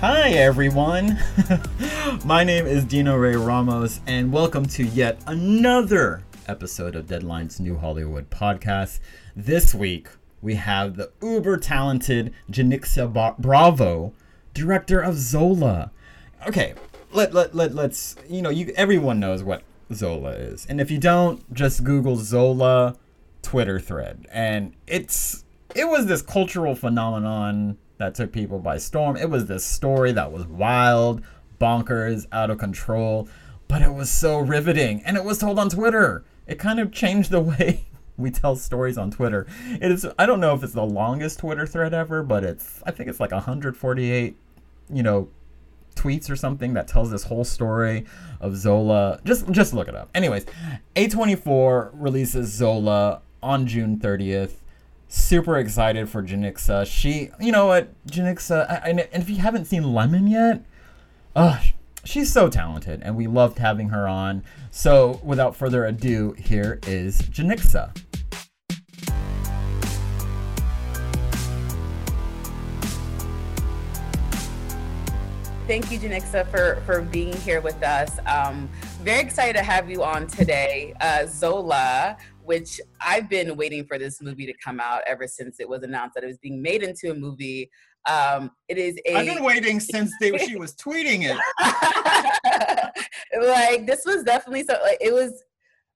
Hi everyone, my name is Dino Ray Ramos, and welcome to yet another episode of Deadline's New Hollywood podcast. This week we have the uber talented Janicza Ba- Bravo, director of Zola. Okay, let let let let's you know you everyone knows what Zola is, and if you don't, just Google Zola Twitter thread, and it's it was this cultural phenomenon that took people by storm. It was this story that was wild, bonkers, out of control, but it was so riveting, and it was told on Twitter. It kind of changed the way we tell stories on Twitter. It is I don't know if it's the longest Twitter thread ever, but it's I think it's like 148, you know, tweets or something that tells this whole story of Zola. Just just look it up. Anyways, A24 releases Zola on June 30th. Super excited for Janicza. She, you know what, Janicza, I, I, and if you haven't seen Lemon yet, uh, she's so talented, and we loved having her on. So, without further ado, here is Janicza. Thank you, Janicza, for, for being here with us. Um, very excited to have you on today. Uh, Zola, which I've been waiting for this movie to come out ever since it was announced that it was being made into a movie. Um, it is a. I've been waiting since they, she was tweeting it. like this was definitely so. Like it was.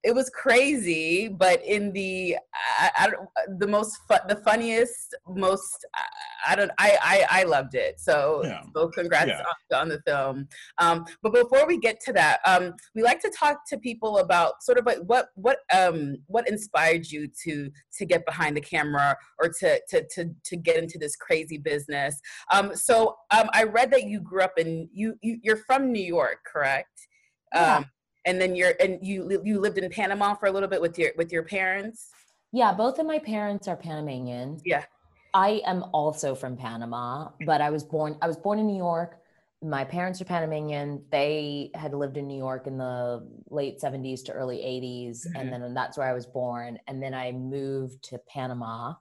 It was crazy, but in the I, I don't, the most fu- the funniest, most I, I don't I, I I loved it. So Yeah. so congrats Yeah. on, on the film. Um, but before we get to that, um, we like to talk to people about sort of like what what um what inspired you to to get behind the camera or to to to to get into this crazy business. Um, so um, I read that you grew up in you, you you're from New York, correct? Yeah. Um, and then you're and you you lived in Panama for a little bit with your with your parents. Yeah, both of my parents are Panamanian. Yeah. I am also from Panama, but I was born I was born in New York. My parents are Panamanian. They had lived in New York in the late 70s to early 80s Mhm. and then that's where I was born and then I moved to Panama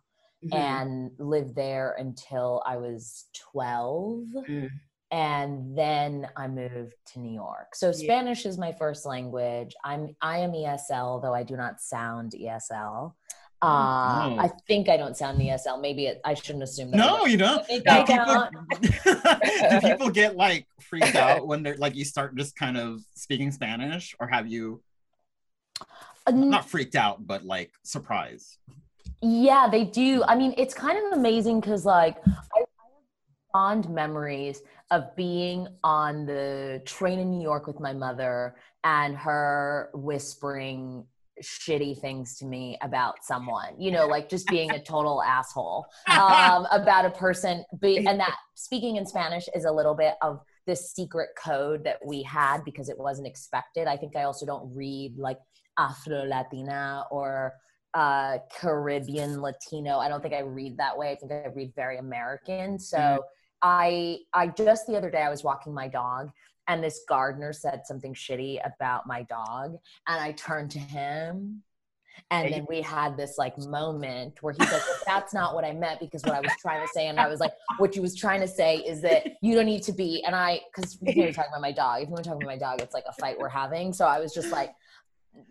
Mhm. and lived there until I was 12 Mm. And then I moved to New York. So Yeah. Spanish is my first language. I'm I am ESL, though I do not sound ESL. Uh, Oh. I think I don't sound ESL. Maybe it, I shouldn't assume that. No, you don't. Do people, don't. people get like freaked out when they're like you start just kind of speaking Spanish, or have you Um, not freaked out, but like surprised? Yeah, they do. I mean, it's kind of amazing because, like, I, I have fond memories of being on the train in New York with my mother and her whispering shitty things to me about someone, you know, like just being a total asshole um, about a person. Be, and that speaking in Spanish is a little bit of this secret code that we had because it wasn't expected. I think I also don't read like Afro Latina or uh Caribbean Latino. I don't think I read that way. I think I read very American. So Mhm. I I just the other day I was walking my dog and this gardener said something shitty about my dog and I turned to him and then we had this like moment where he's like, well, that's not what I meant because what I was trying to say. And I was like, what you was trying to say is that you don't need to be. And I, because we were talking about my dog. If we were talking about my dog, it's like a fight we're having. So I was just like,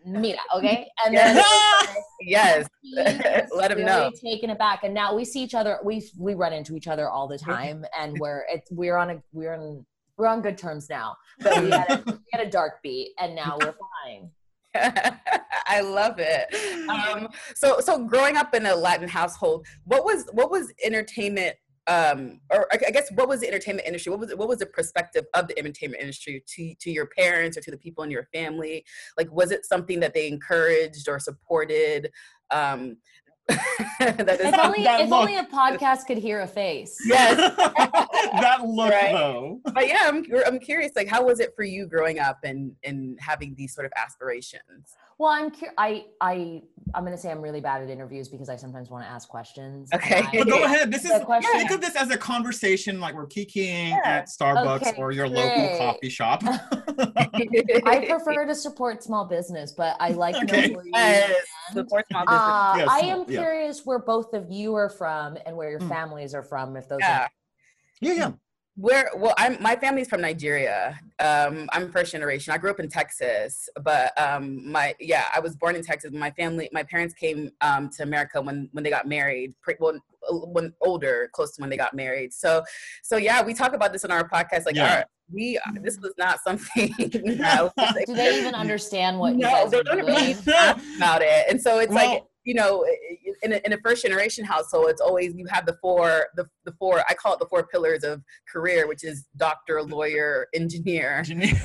Mira, okay? And Yes. then Yes. Let him know. taken aback. And now we see each other. We we run into each other all the time, and we're it's we're on a we're on we're on good terms now. But we had a, we had a dark beat, and now we're fine. I love it. Um, so, so growing up in a Latin household, what was what was entertainment, um, or I I guess what was the entertainment industry? What was what was the perspective of the entertainment industry to to your parents or to the people in your family? Like, was it something that they encouraged or supported? Um, that is, If only that if look. only a podcast could hear a face. yes, that look Right. though. but yeah, I'm I'm curious. Like, how was it for you growing up and and having these sort of aspirations? Well, I'm cur- I I I'm gonna say I'm really bad at interviews because I sometimes want to ask questions. Okay. I- But go ahead. This is The question- think of this as a conversation, like we're kikiing Yeah. at Starbucks Okay, or your local great. coffee shop. I prefer to support small business, but I like Okay. know Yes, support small business. Uh, Yes, I am yeah. curious where both of you are from and where your Mm. families are from. If those yeah. are yeah, yeah. Where well, I'm my family's from Nigeria. Um, I'm first generation. I grew up in Texas, but um, my yeah, I was born in Texas. My family, my parents came um, to America when when they got married. Pre- well, when older, close to when they got married. So, so yeah, we talk about this in our podcast. Like, Yeah. our, we this was not something. that was do they even understand what you no, guys they are don't doing? even about it. And so it's like, Well- you know, in a, in a first generation household, it's always you have the four, the, the four, I call it the four pillars of career, which is doctor, lawyer, engineer, Gene-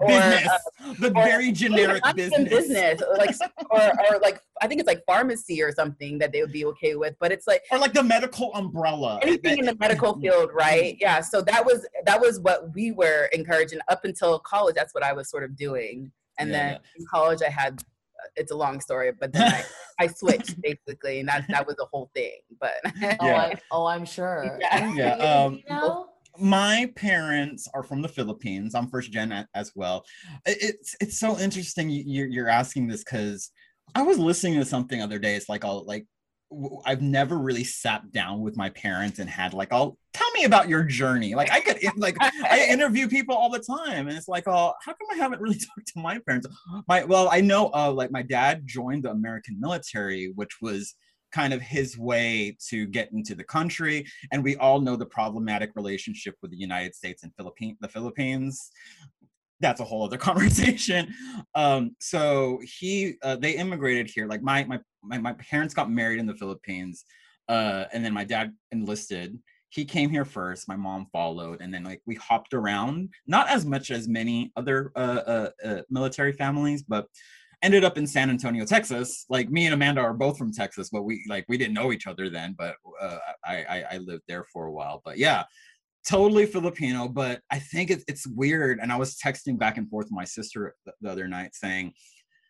or business. uh, the or- very generic business. business, like, or, or like, I think it's like pharmacy or something that they would be okay with, but it's like, Or like the medical umbrella. anything in the medical field right yeah so that was that was what we were encouraging up until college that's what i was sort of doing and Yeah, then yeah. in college i had it's a long story but then i, I switched basically and that that was the whole thing but Oh, Yeah. I, oh, I'm sure. Yeah. Yeah, um, my parents are from the Philippines. I'm first gen as well. It's it's so interesting you- you're you're asking this because I was listening to something the other day. It's like I'll like w- I've never really sat down with my parents and had like I'll tell me about your journey. Like I could like I interview people all the time, and it's like oh how come I haven't really talked to my parents? My well I know uh like my dad joined the American military, which was kind of his way to get into the country and we all know the problematic relationship with the United States and Philippine the Philippines. That's a whole other conversation. Um, so he uh, they immigrated here. Like my, my my parents got married in the Philippines, uh, and then my dad enlisted. He came here first. My mom followed, and then like we hopped around. Not as much as many other uh, uh, uh, military families, but ended up in San Antonio, Texas. Like me and Amanda are both from Texas, but we like we didn't know each other then. But uh, I, I I lived there for a while. But yeah, totally Filipino. But I think it's it's weird. And I was texting back and forth with my sister the, the other night saying,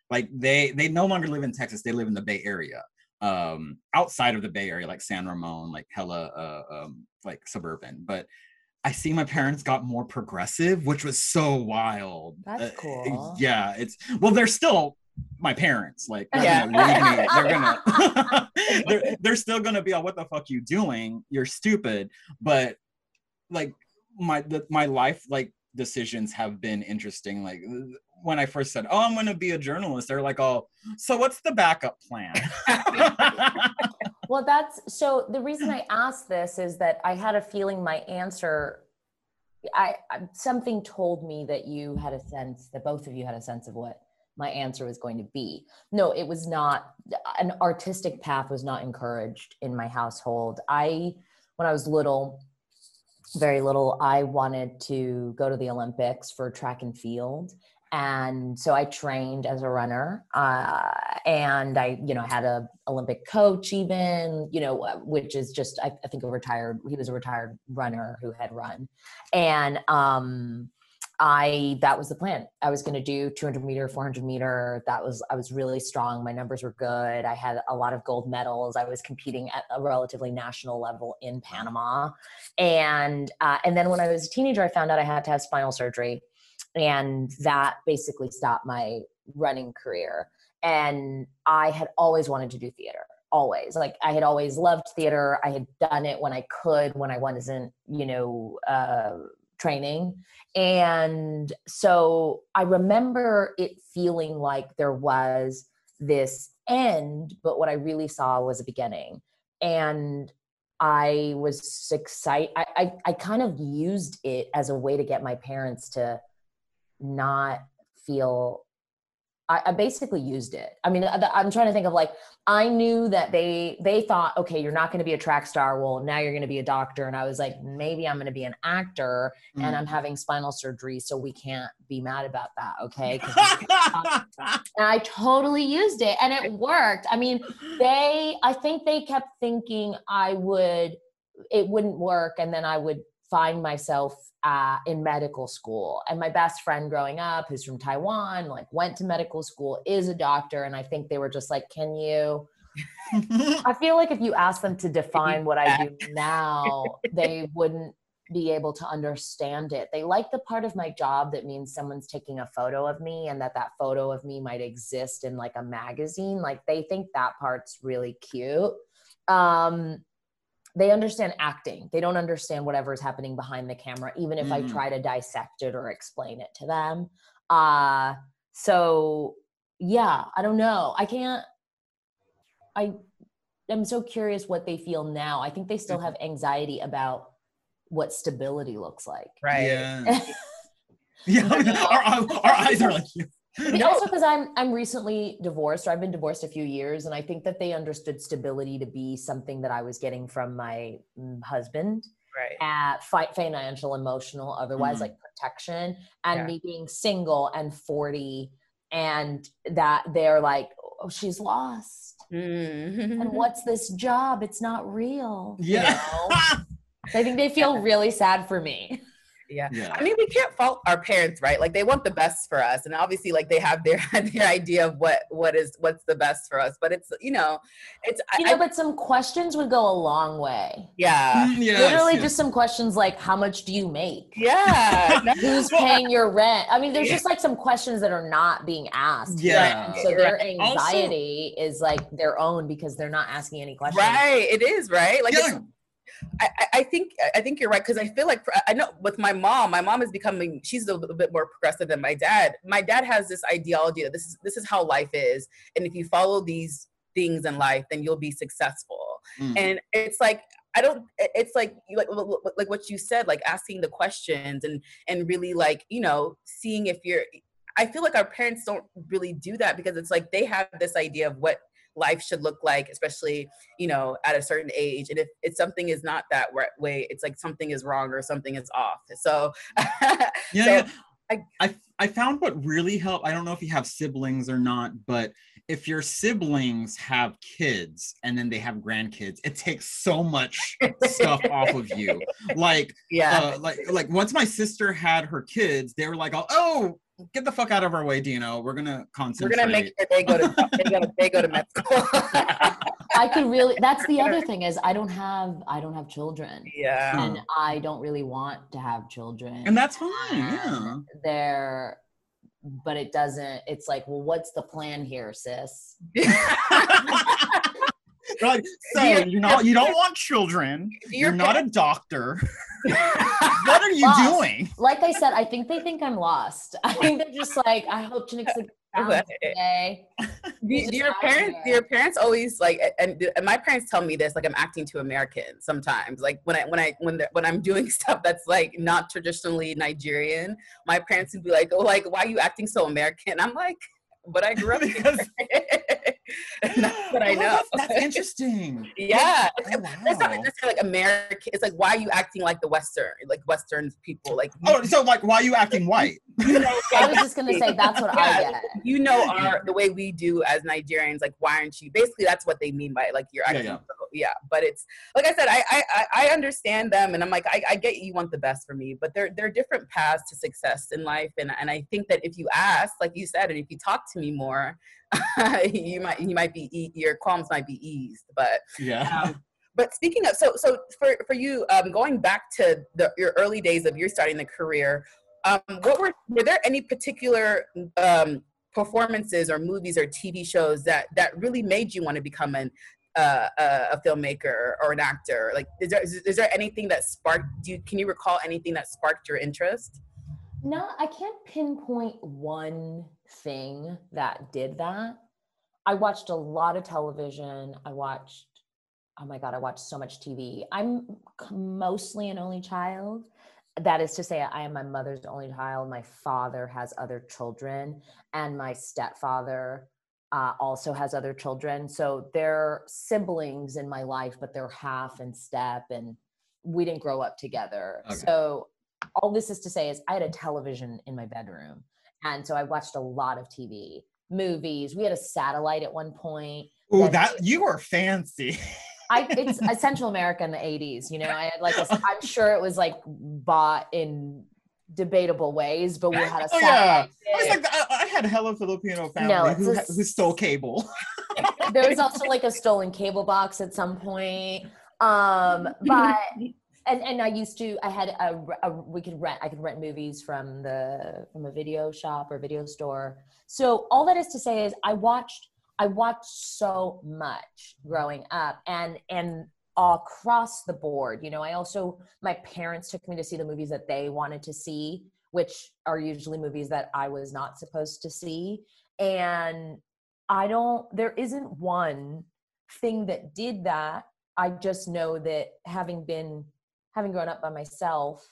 like they they no longer live in Texas. They live in the Bay Area. Um, outside of the Bay Area, like San Ramon, like hella uh, um, like suburban. But I see my parents got more progressive, which was so wild. That's Uh, cool. yeah, it's well, they're still my parents. Like, they're Yeah. gonna leave me. They're gonna. they're, they're still gonna be like, "What the fuck you doing? You're stupid." But like my the, my life like decisions have been interesting. Like when I first said, "Oh, I'm gonna be a journalist," they're like, "Oh, so what's the backup plan?" Well, that's so the reason I asked this is that I had a feeling my answer I something told me that you had a sense that both of you had a sense of what my answer was going to be. No, it was not an artistic path was not encouraged in my household. I when I was little very little I wanted to go to the Olympics for track and field and so I trained as a runner, uh, and I, you know, had a Olympic coach even, you know, uh, which is just I, I think a retired. He was a retired runner who had run, and um, I that was the plan. I was going to do 200 meter, 400 meter. That was I was really strong. My numbers were good. I had a lot of gold medals. I was competing at a relatively national level in Panama, and uh, and then when I was a teenager, I found out I had to have spinal surgery and that basically stopped my running career and i had always wanted to do theater always like i had always loved theater i had done it when i could when i wasn't you know uh, training. And so I remember it feeling like there was this end, but what I really saw was a beginning. And I was excited. I, I, I kind of used it as a way to get my parents to not feel I, I basically used it. I mean, I'm trying to think of like I knew that they they thought, okay, you're not going to be a track star. Well, now you're going to be a doctor, and I was like, maybe I'm going to be an actor, mm. and I'm having spinal surgery, so we can't be mad about that, okay? and I totally used it, and it worked. I mean, they, I think they kept thinking I would, it wouldn't work, and then I would find myself uh, in medical school. And my best friend growing up, who's from Taiwan, like went to medical school, is a doctor. And I think they were just like, can you? I feel like if you ask them to define what I do now, they wouldn't be able to understand it. They like the part of my job that means someone's taking a photo of me and that that photo of me might exist in like a magazine. Like they think that part's really cute. Um, they understand acting. They don't understand whatever is happening behind the camera, even if mm. I try to dissect it or explain it to them. Uh, so yeah, I don't know. I can't, I am so curious what they feel now. I think they still have anxiety about what stability looks like. Right. Yeah. yeah. our, our, eyes are like, no. Also, because I'm I'm recently divorced, or I've been divorced a few years, and I think that they understood stability to be something that I was getting from my mm, husband, right? At fi- financial, emotional, otherwise mm-hmm. like protection, and yeah. me being single and forty, and that they're like, oh, she's lost, mm-hmm. and what's this job? It's not real. Yeah. You know? I think they feel really sad for me yeah. yeah. I mean, we can't fault our parents, right? Like they want the best for us, and obviously, like they have their their idea of what what is what's the best for us. But it's you know, it's you I, know, but some questions would go a long way. Yeah, mm, yes, literally yes. just some questions like, how much do you make? Yeah, who's paying your rent? I mean, there's yeah. just like some questions that are not being asked. Yeah, right? so their anxiety also, is like their own because they're not asking any questions. Right, it is right. Like. Yeah I, I think I think you're right because I feel like I know with my mom, my mom is becoming she's a little bit more progressive than my dad. My dad has this ideology that this is this is how life is, and if you follow these things in life, then you'll be successful. Mm. And it's like I don't. It's like like like what you said, like asking the questions and and really like you know seeing if you're. I feel like our parents don't really do that because it's like they have this idea of what life should look like, especially, you know, at a certain age. And if, if something is not that way, it's like something is wrong or something is off. So, yeah, so yeah. I, I, I found what really helped. I don't know if you have siblings or not, but if your siblings have kids and then they have grandkids, it takes so much stuff off of you. Like, yeah, uh, like, like once my sister had her kids, they were like, oh, get the fuck out of our way, Dino. We're gonna concentrate. We're gonna make sure they go to they go to, they go to med school. I could really. That's the other thing is I don't have I don't have children. Yeah, and I don't really want to have children. And that's fine. Yeah, they're. But it doesn't. It's like, well, what's the plan here, sis? Right. So you're not you don't want children. You're not a doctor. what are you lost. doing? Like I said, I think they think I'm lost. I think they're just like, I hope to today. Do, do your parents do your parents always like and, and, my parents tell me this like I'm acting too American sometimes like when I when I when when I'm doing stuff that's like not traditionally Nigerian my parents would be like oh like why are you acting so American I'm like but I grew up because that's what I oh, know. That's, that's interesting. yeah, oh, wow. that's not necessarily like American. It's like why are you acting like the Western, like Western people? Like oh, so like why are you acting white? You know, I was just gonna say that's what yeah, I get. You know, our the way we do as Nigerians, like why aren't you? Basically, that's what they mean by like you're acting. Yeah, yeah. So, yeah. but it's like I said, I, I I understand them, and I'm like I, I get you want the best for me, but there there are different paths to success in life, and and I think that if you ask, like you said, and if you talk to me more, you might you might be your qualms might be eased. But yeah. Um, but speaking of so so for for you um, going back to the, your early days of your starting the career, um, what were were there any particular um, performances or movies or TV shows that that really made you want to become an uh, a, a filmmaker or an actor? Like, is there is, is there anything that sparked? Do you, can you recall anything that sparked your interest? No, I can't pinpoint one thing that did that. I watched a lot of television. I watched, oh my God, I watched so much TV. I'm mostly an only child. That is to say, I am my mother's only child. My father has other children, and my stepfather uh, also has other children. So they're siblings in my life, but they're half and step, and we didn't grow up together. Okay. So all this is to say is I had a television in my bedroom. And so I watched a lot of TV, movies. We had a satellite at one point. Oh, That- that you were fancy. I it's a Central America in the 80s, you know. I had like a, I'm sure it was like bought in debatable ways, but we had a Oh yeah. I was like, I, I had a hella Filipino family No, who, a who stole cable. there was also like a stolen cable box at some point. Um, but and and I used to I had a, a we could rent I could rent movies from the from a video shop or video store. So all that is to say is I watched I watched so much growing up and and across the board. You know, I also my parents took me to see the movies that they wanted to see, which are usually movies that I was not supposed to see. And I don't, there isn't one thing that did that. I just know that having been, having grown up by myself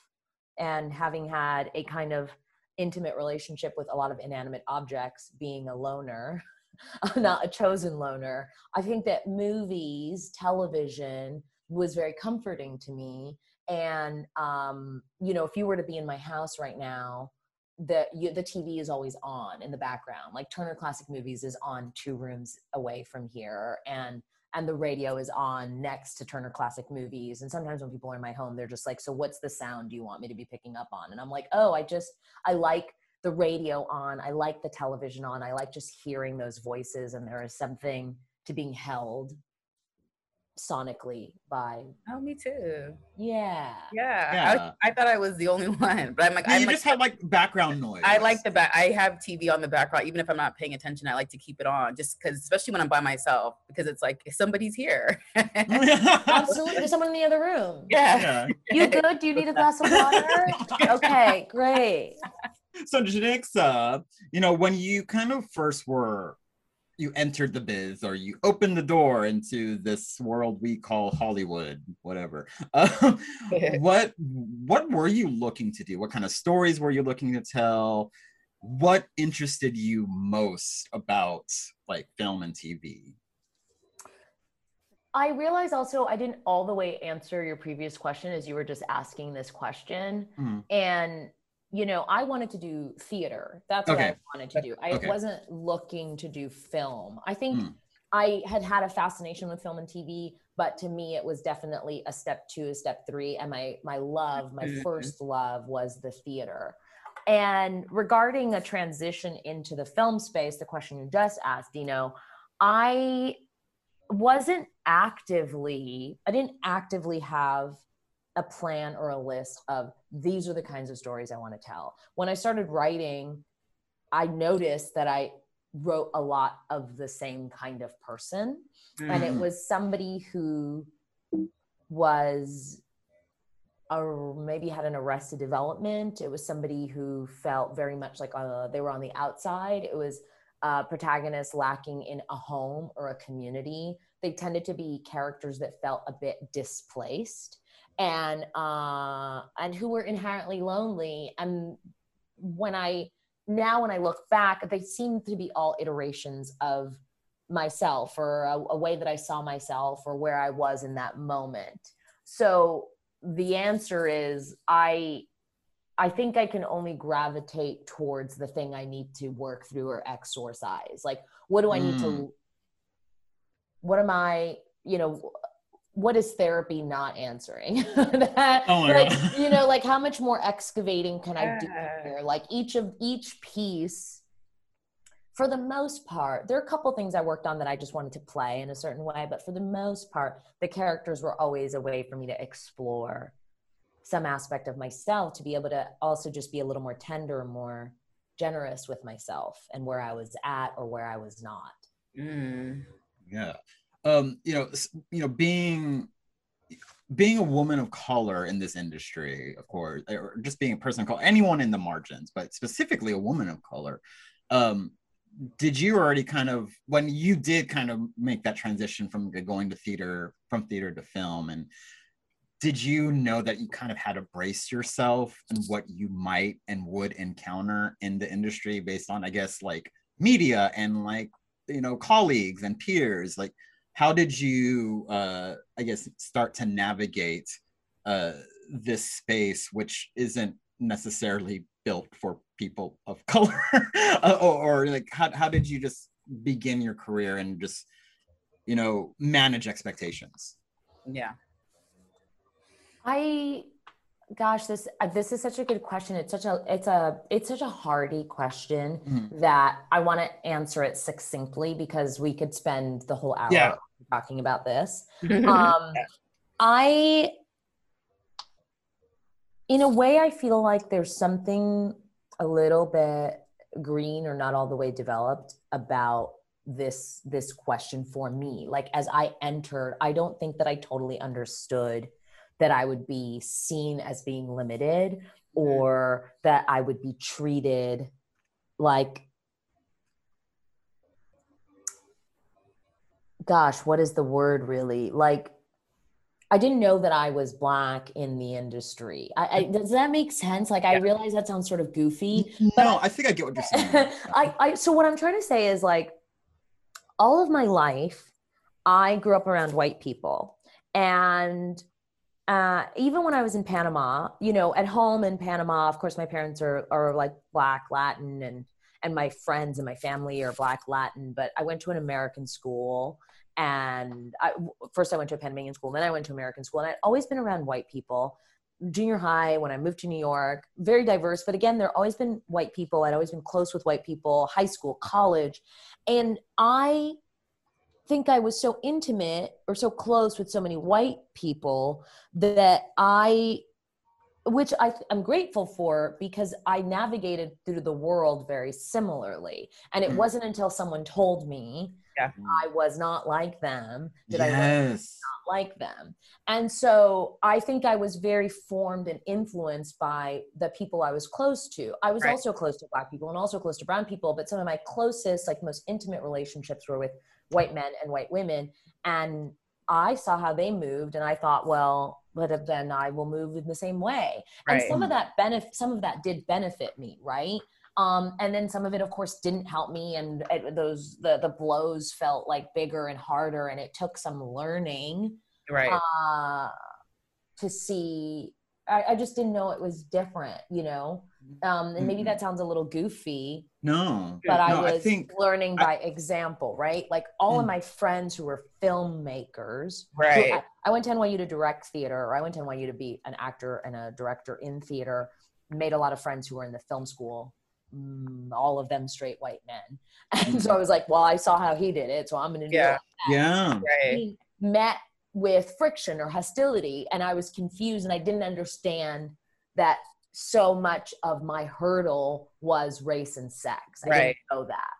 and having had a kind of intimate relationship with a lot of inanimate objects, being a loner, not a chosen loner, I think that movies, television was very comforting to me. And, um, you know, if you were to be in my house right now, the you, the TV is always on in the background. Like Turner Classic Movies is on two rooms away from here, and and the radio is on next to Turner Classic Movies. And sometimes when people are in my home, they're just like, "So what's the sound you want me to be picking up on?" And I'm like, "Oh, I just I like the radio on. I like the television on. I like just hearing those voices, and there is something to being held sonically by Oh, me too. yeah Yeah, Yeah. I, I thought I was the only one, but I'm like, Yeah, I'm you like, just have like background noise. I like the back. I have TV on the background, even if I'm not paying attention. I like to keep it on, just because, especially when I'm by myself, because it's like somebody's here. absolutely. There's someone in the other room. yeah. yeah. You good? Do you need a glass of water? Okay, great. So Janicza, you know, when you kind of first were you entered the biz or you opened the door into this world we call Hollywood, whatever. Um, what what were you looking to do? What kind of stories were you looking to tell? What interested you most about like film and TV? I realize also I didn't all the way answer your previous question as you were just asking this question. Mhm. And, you know, I wanted to do theater. That's what I wanted to do. I Okay. wasn't looking to do film. I think Mm. I had had a fascination with film and TV, but to me it was definitely a step two, a step three. And my my love, my Mhm. first love was the theater. And regarding a transition into the film space, the question you just asked, you know, I wasn't actively, I didn't actively have a plan or a list of these are the kinds of stories I want to tell. When I started writing, I noticed that I wrote a lot of the same kind of person. And it Mhm. was somebody who was or maybe had an arrested development. It was somebody who felt very much like uh, they were on the outside. It was uh, protagonists lacking in a home or a community. They tended to be characters that felt a bit displaced and uh, and who were inherently lonely. And when I now when I look back, they seem to be all iterations of myself or a, a way that I saw myself or where I was in that moment. So the answer is I I think I can only gravitate towards the thing I need to work through or exorcise. Like what do I need to what am I, you know, what is therapy not answering? that, Oh like, God. you know, like how much more excavating can I do here? Like each of each piece for the most part, there are a couple things I worked on that I just wanted to play in a certain way, but for the most part, the characters were always a way for me to explore some aspect of myself to be able to also just be a little more tender, more generous with myself and where I was at or where I was not. Mm. Yeah. Um, you know, you know, being being a woman of color in this industry, of course, or just being a person of color, anyone in the margins, but specifically a woman of color. Um, did you already kind of when you did kind of make that transition from going to theater from theater to film and did you know that you kind of had to brace yourself and what you might and would encounter in the industry based on i guess like media and like you know colleagues and peers like how did you uh i guess start to navigate uh this space which isn't necessarily built for people of color Uh, or, or like how, how did you just begin your career and just you know manage expectations Yeah. I gosh this uh, this is such a good question it's such a it's a it's such a hardy question Mhm. that i want to answer it succinctly because we could spend the whole hour Yeah. Talking about this. Um i in a way i feel like there's something a little bit green or not all the way developed about this this question for me. Like as i entered i don't think that i totally understood that i would be seen as being limited or that i would be treated like gosh what is the word really like I didn't know that I was black in the industry. I, I, does that make sense? Like, I realize that sounds sort of goofy. no i think i get what you're saying I, I, so what I'm trying to say is like, all of my life, I grew up around white people, and uh, even when I was in Panama, you know, at home in Panama, of course, my parents are are like black Latin, and and my friends and my family are black Latin. But I went to an American school, and I, first I went to a Panamanian school, then I went to American school, and I'd always been around white people. Junior high, when I moved to New York, very diverse, but again, there always been white people. I'd always been close with white people, high school, college, and I think I was so intimate or so close with so many white people that I, which I, I'm grateful for because I navigated through the world very similarly. And it Mm. wasn't until someone told me Yeah. I was not like them that I learned yes not like them. And so I think I was very formed and influenced by the people I was close to. I was Right. also close to black people and also close to brown people, but some of my closest, like most intimate relationships were with white men and white women. And I saw how they moved and I thought, well, but then I will move in the same way. And Right. some of that benefit, some of that did benefit me, right? Um, and then some of it, of course, didn't help me, and it, those the the blows felt like bigger and harder, and it took some learning Right. uh, to see. I, I just didn't know it was different, you know. Um, and maybe Mhm. that sounds a little goofy, no but I No, I was think- learning I- by example, right? Like all of Mm. my friends who were filmmakers. who- Right. I, I went to NYU to direct theater, or I went to NYU to be an actor and a director in theater. Made a lot of friends who were in the film school. Mm, all of them straight white men, and so I was like, "Well, I saw how he did it, so I'm going to do Yeah. it." yeah Right. we met with friction or hostility and i was confused and i didn't understand that so much of my hurdle was race and sex i Right. didn't know that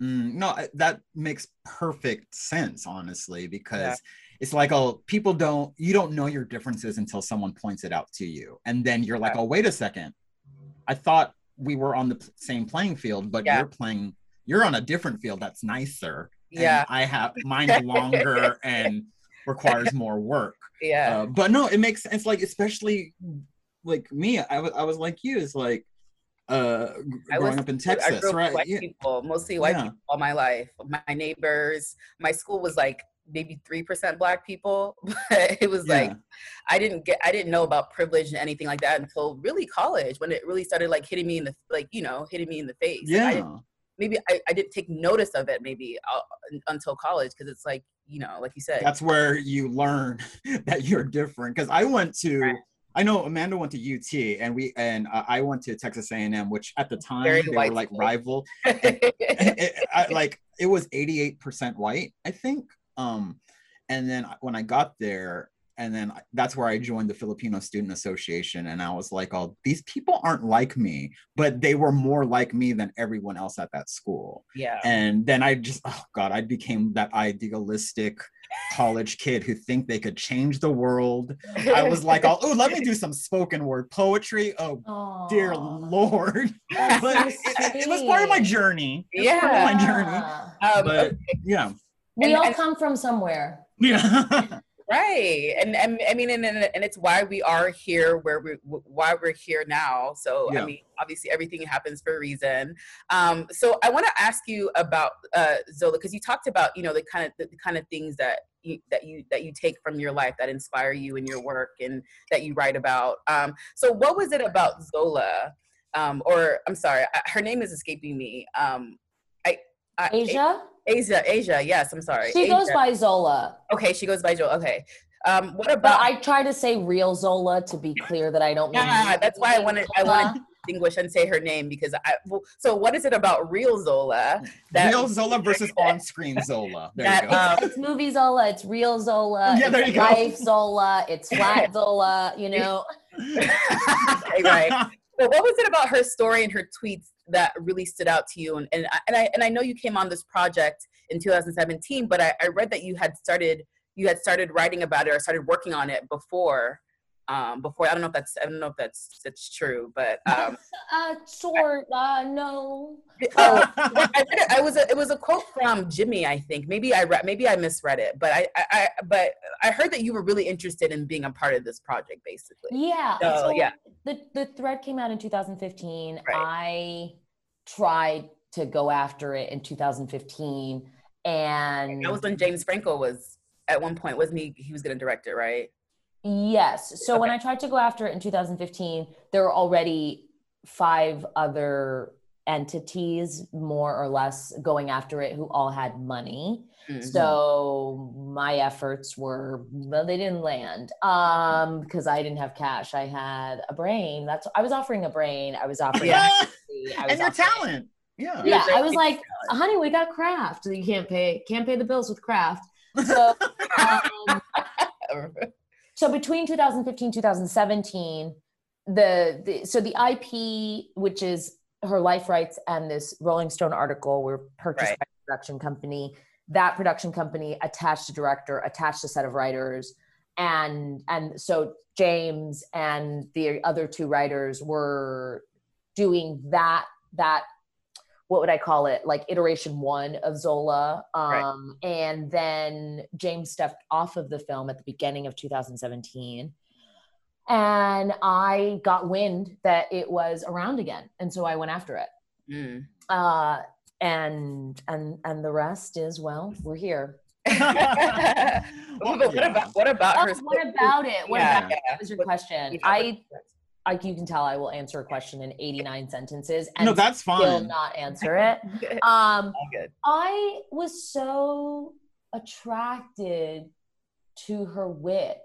Mm, no, that makes perfect sense, honestly, because it's like, oh, people don't, you don't know your differences until someone points it out to you. And then you're like, oh, wait a second. I thought we were on the p- same playing field, but Yeah. you're playing, you're on a different field that's nicer. and Yeah. I have, mine's longer and requires more work. Yeah. Uh, but no, it makes sense. Like, especially like me, I was, I was like you, it's like, uh, I growing up in I Texas, grew up with right? white Yeah. people, mostly white Yeah. people all my life. My neighbors, my school was like maybe three percent black people, but it was like I didn't get I didn't know about privilege and anything like that until really college when it really started like hitting me in the like you know hitting me in the face. Like, I Yeah. maybe I, I didn't take notice of it maybe uh, until college because it's like you know like you said that's where you learn that you're different because i went to Right. I know amanda went to ut and we and uh, i went to texas a&m which at the time Very they were like rival. It, I, like it was 88% white i think. Um and then when i got there and then that's where I joined the Filipino Student Association. And I was like, oh, these people aren't like me, but they were more like me than everyone else at that school. Yeah. And then I just, oh God, I became that idealistic college kid who think they could change the world. I was like, oh, ooh, let me do some spoken word poetry. Oh, dear Lord. but it, it was part of my journey. It was part of my journey. Yeah. Um, But yeah. We And- all and- come from somewhere. Yeah. right and, and i mean and, and and it's why we are here where we why we're here now so Yeah. i mean obviously everything happens for a reason um so i want to ask you about uh zola because you talked about you know the kind of the, kind of things that you that you that you take from your life that inspire you in your work and that you write about um so what was it about zola um or i'm sorry I- her name is escaping me um i, I Asia? Asia asia yes i'm sorry She goes by Zola. Okay, she goes by Joel. Okay. Um, what But? I try to say real Zola to be clear that I don't mean yeah, that's why I wanted I Zola. wanted to distinguish and say her name because I. Well, so what is it about real Zola that Real Zola versus on-screen Zola. There that you go. um, It's movie Zola, it's real Zola, Yeah, there it's you go. life Zola, it's flat Zola, you know. right, right. But what was it about her story and her tweets that really stood out to you? And and I and I, and I know you came on this project in 2017, but I, I read that you had started you had started writing about it or started working on it before. Um, before I don't know if that's I don't know if that's that's true, but um, Uh sort uh no. oh, I, it, I was a, it was a quote from Jimmy, I think. Maybe I read, maybe I misread it, but I, I, I, but I heard that you were really interested in being a part of this project, basically. Yeah. So, so yeah. The the thread came out in 2015. Right. I tried to go after it in 2015 and That was when James Franco was at one point, wasn't he? He was going to direct it, right? Yes. So when I tried to go after it in 2015, there were already five other entities, more or less, going after it who all had money. Mhm. So my efforts were well, they didn't land um because I didn't have cash. I had a brain. That's I was offering a brain. I was offering Yeah. I was and your talent. Yeah. Yeah, I was like, honey, we got craft. You can't pay can't pay the bills with craft. So um, so between 2015 2017 the, the so the ip which is her life rights and this rolling stone article were purchased Right. by a production company that production company attached a director attached a set of writers and and so james and the other two writers were doing that that what would I call it? Like iteration one of Zola. Right. Um, And then James stepped off of the film at the beginning of 2017. And I got wind that it was around again. And so I went after it. Mm. Uh, and and and the rest is well, we're here. But what about what about Oh, her? what about it? What Yeah, about it? What was your What- question? I, I you can tell I will answer a question in 89 sentences and No, that's fine. still fine. not answer it. Um, good. I was so attracted to her wit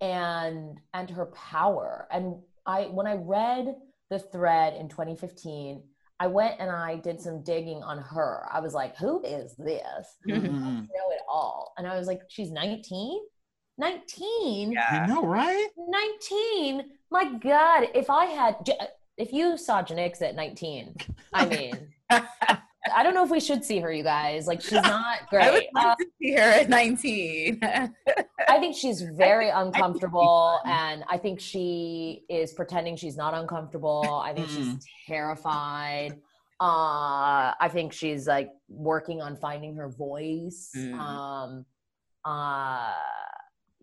and and her power. And I when I read the thread in 2015, I went and I did some digging on her. I was like, who is this? Mhm. know it all. And I was like, she's 19? 19? Yeah. I know, right? 19? My God, if I had, if you saw Janix at 19, I mean, I don't know if we should see her, you guys. Like, she's not great. I would great. Uh, love to see her at 19. I think she's very uncomfortable, and I think she is pretending she's not uncomfortable. I think she's terrified. Uh, I think she's like working on finding her voice. Mm. Um, uh,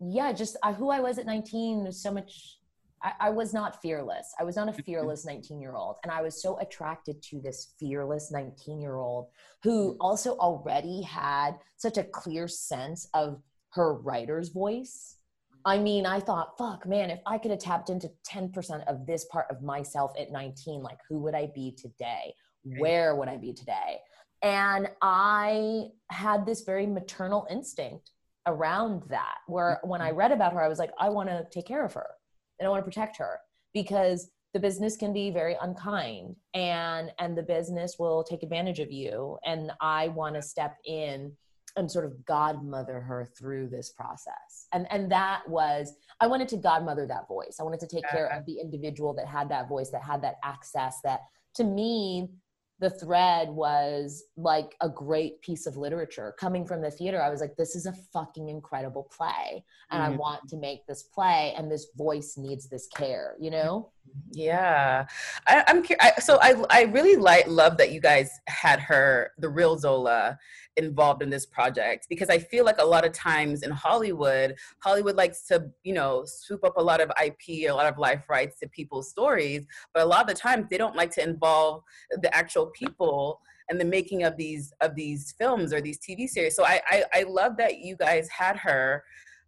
yeah, just uh, who I was at 19 was so much. I, I was not fearless. I was not a mm-hmm. fearless 19 year old. And I was so attracted to this fearless 19 year old who mm-hmm. also already had such a clear sense of her writer's voice. I mm-hmm. mean, I thought, fuck, man, if I could have tapped into 10% of this part of myself at 19, like who would I be today? Where would I be today? And I had this very maternal instinct around that, where when I read about her, I was like, I want to take care of her and I want to protect her because the business can be very unkind and and the business will take advantage of you and i want to step in and sort of godmother her through this process. And and that was I wanted to godmother that voice. I wanted to take care of the individual that had that voice, that had that access, that to me the thread was like a great piece of literature coming from the theater i was like this is a fucking incredible play and mm-hmm. i want to make this play and this voice needs this care you know yeah I, am so i i really like love that you guys had her the real zola involved in this project because I feel like a lot of times in Hollywood, Hollywood likes to, you know, swoop up a lot of IP, a lot of life rights to people's stories, but a lot of the times they don't like to involve the actual people and the making of these of these films or these TV series. So I I, I love that you guys had her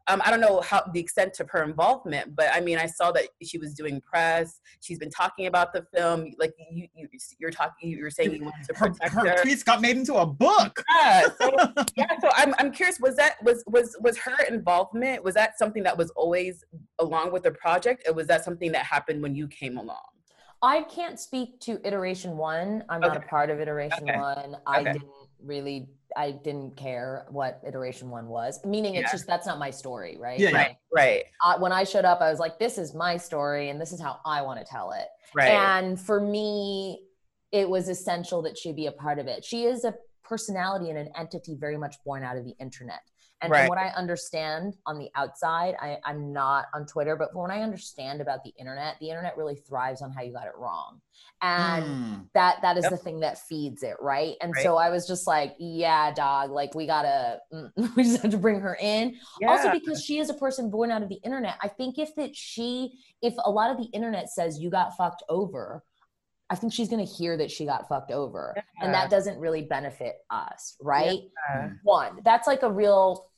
um, I don't know how the extent of her involvement, but I mean, I saw that she was doing press. She's been talking about the film. Like you, you are talking, you're saying you wanted to protect her. Her, her tweets got made into a book. Yeah. So, yeah. So I'm, I'm curious. Was that was was was her involvement? Was that something that was always along with the project, or was that something that happened when you came along? I can't speak to iteration one. I'm okay. not a part of iteration okay. one. I okay. didn't really I didn't care what iteration one was. Meaning, yeah. it's just that's not my story, right? Yeah, right, right. Uh, when I showed up, I was like, "This is my story, and this is how I want to tell it." Right. And for me, it was essential that she be a part of it. She is a personality and an entity very much born out of the internet. And right. from what I understand on the outside, I, I'm not on Twitter, but from what I understand about the internet, the internet really thrives on how you got it wrong. And mm. that that is yep. the thing that feeds it, right? And right. so I was just like, yeah, dog, like we gotta we just have to bring her in. Yeah. Also because she is a person born out of the internet. I think if that she if a lot of the internet says you got fucked over, I think she's going to hear that she got fucked over. Yeah. And that doesn't really benefit us, right? Yeah. One, that's like a real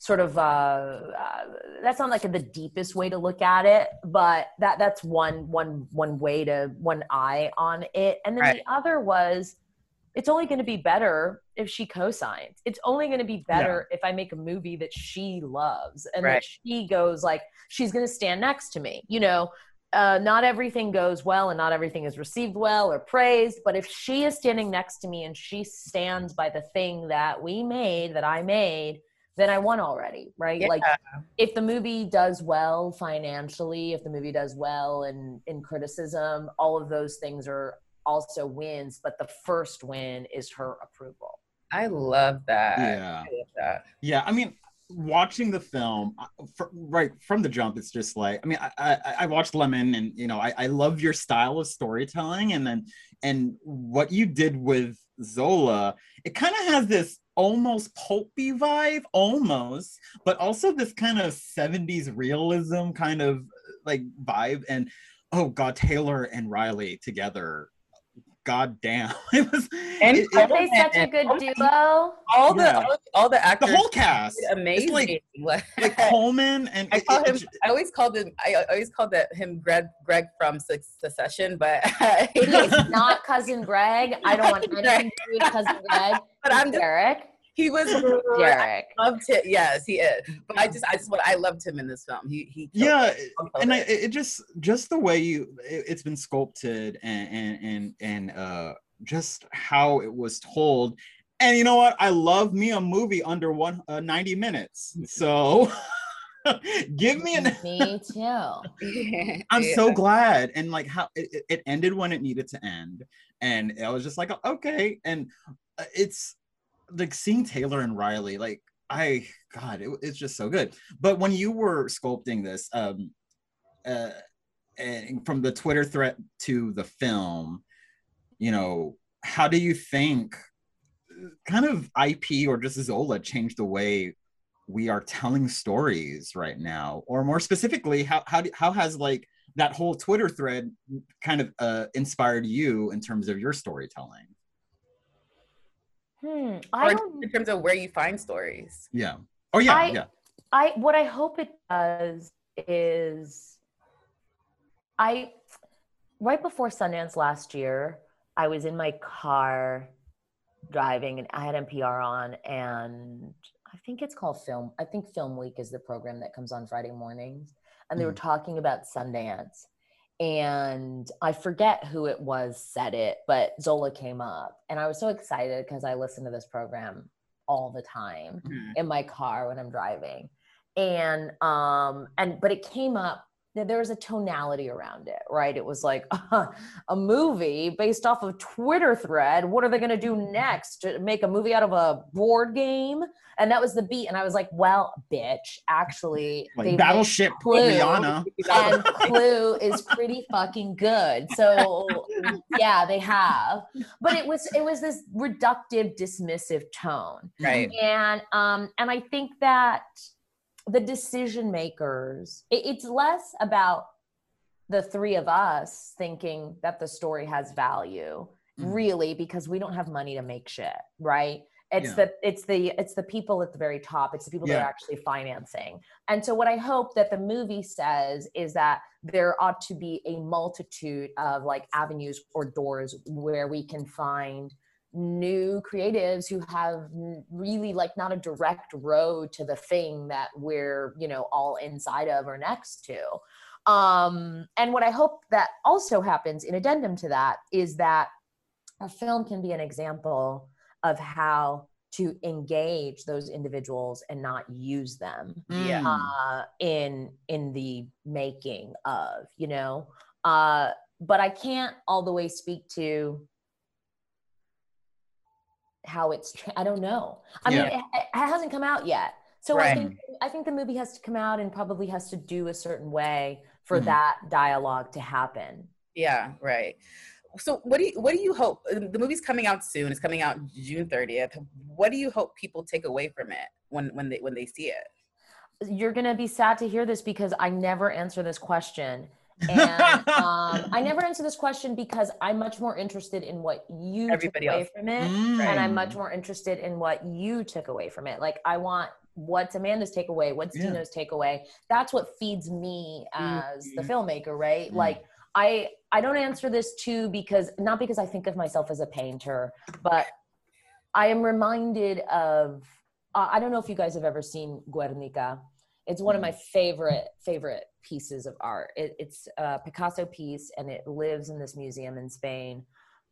sort of uh, uh, that's not like the deepest way to look at it but that that's one one one way to one eye on it and then right. the other was it's only going to be better if she co-signs it's only going to be better yeah. if i make a movie that she loves and right. that she goes like she's going to stand next to me you know uh, not everything goes well and not everything is received well or praised but if she is standing next to me and she stands by the thing that we made that i made then I won already, right? Yeah. Like if the movie does well financially, if the movie does well in in criticism, all of those things are also wins, but the first win is her approval. I love that. Yeah. I love that. Yeah, I mean watching the film uh, for, right from the jump it's just like i mean I, I, I watched lemon and you know I, I love your style of storytelling and then and what you did with zola it kind of has this almost pulpy vibe, almost, but also this kind of 70s realism kind of like vibe. And oh god, Taylor and Riley together. God damn. It was and it, it, they such a good duo. All the yeah. all, all, the actors the whole cast. Amazing. Like, like, Coleman and I call him I always called him I always called that him Greg Greg from Succession, but he's not cousin Greg. I don't want anything to do with cousin Greg. But I'm Derek he was Derek. I loved it. Yes, he is. But I just, I just, what I loved him in this film. He, he. Yeah, and I, it just, just the way you, it, has been sculpted and and and and uh, just how it was told. And you know what? I love me a movie under one uh, 90 minutes. So. give me an me too i'm yeah. so glad and like how it, it ended when it needed to end and i was just like okay and uh, it's like seeing Taylor and Riley, like I God, it, it's just so good. But when you were sculpting this, um, uh, and from the Twitter threat to the film, you know, how do you think kind of IP or just Zola changed the way we are telling stories right now? Or more specifically, how how do, how has like that whole Twitter thread kind of uh, inspired you in terms of your storytelling? Hmm. I in terms of where you find stories. Yeah. Oh yeah. I, yeah. I what I hope it does is I right before Sundance last year, I was in my car driving and I had NPR on and I think it's called Film. I think Film Week is the program that comes on Friday mornings. And they mm. were talking about Sundance and I forget who it was said it, but Zola came up, and I was so excited because I listen to this program all the time Mhm. in my car when I'm driving. And um and but it came up there was a tonality around it, right? It was like a movie based off of Twitter thread. What are they going to do next? To make a movie out of a board game? And that was the beat. And I was like, well, bitch, actually, Like Battleship. Rihanna. and Clue is pretty fucking good. So yeah, they have. But it was it was this reductive, dismissive tone. Right. And um and I think that the decision makers, it- it's less about the three of us thinking that the story has value, Mhm. really, because we don't have money to make shit, right? It's Yeah. the it's the it's the people at the very top. It's the people that are actually financing. And so what I hope that the movie says is that there ought to be a multitude of like avenues or doors where we can find new creatives who have really like not a direct road to the thing that we're you know all inside of or next to um and what i hope that also happens in addendum to that is that a film can be an example of how to engage those individuals and not use them Yeah. Uh, in in the making of you know uh, but i can't all the way speak to how it's i don't know i mean it, it hasn't come out yet so Right. i think i think the movie has to come out and probably has to do a certain way for Mhm. that dialogue to happen Yeah, right. So what do you what do you hope the movie's coming out soon, it's coming out June 30th. What do you hope people take away from it when when they when they see it? you're gonna be sad to hear this because I never answer this question. And um, I never answer this question because I'm much more interested in what you Everybody took away else. from it, Mm. and I'm much more interested in what you took away from it. Like I want what's Amanda's takeaway, what's Yeah. Dino's takeaway. That's what feeds me as the Mhm. filmmaker, right? Mm. Like I I don't answer this too because not because I think of myself as a painter, but I am reminded of uh, I don't know if you guys have ever seen Guernica. It's one of my favorite favorite pieces of art. It, it's a Picasso piece, and it lives in this museum in Spain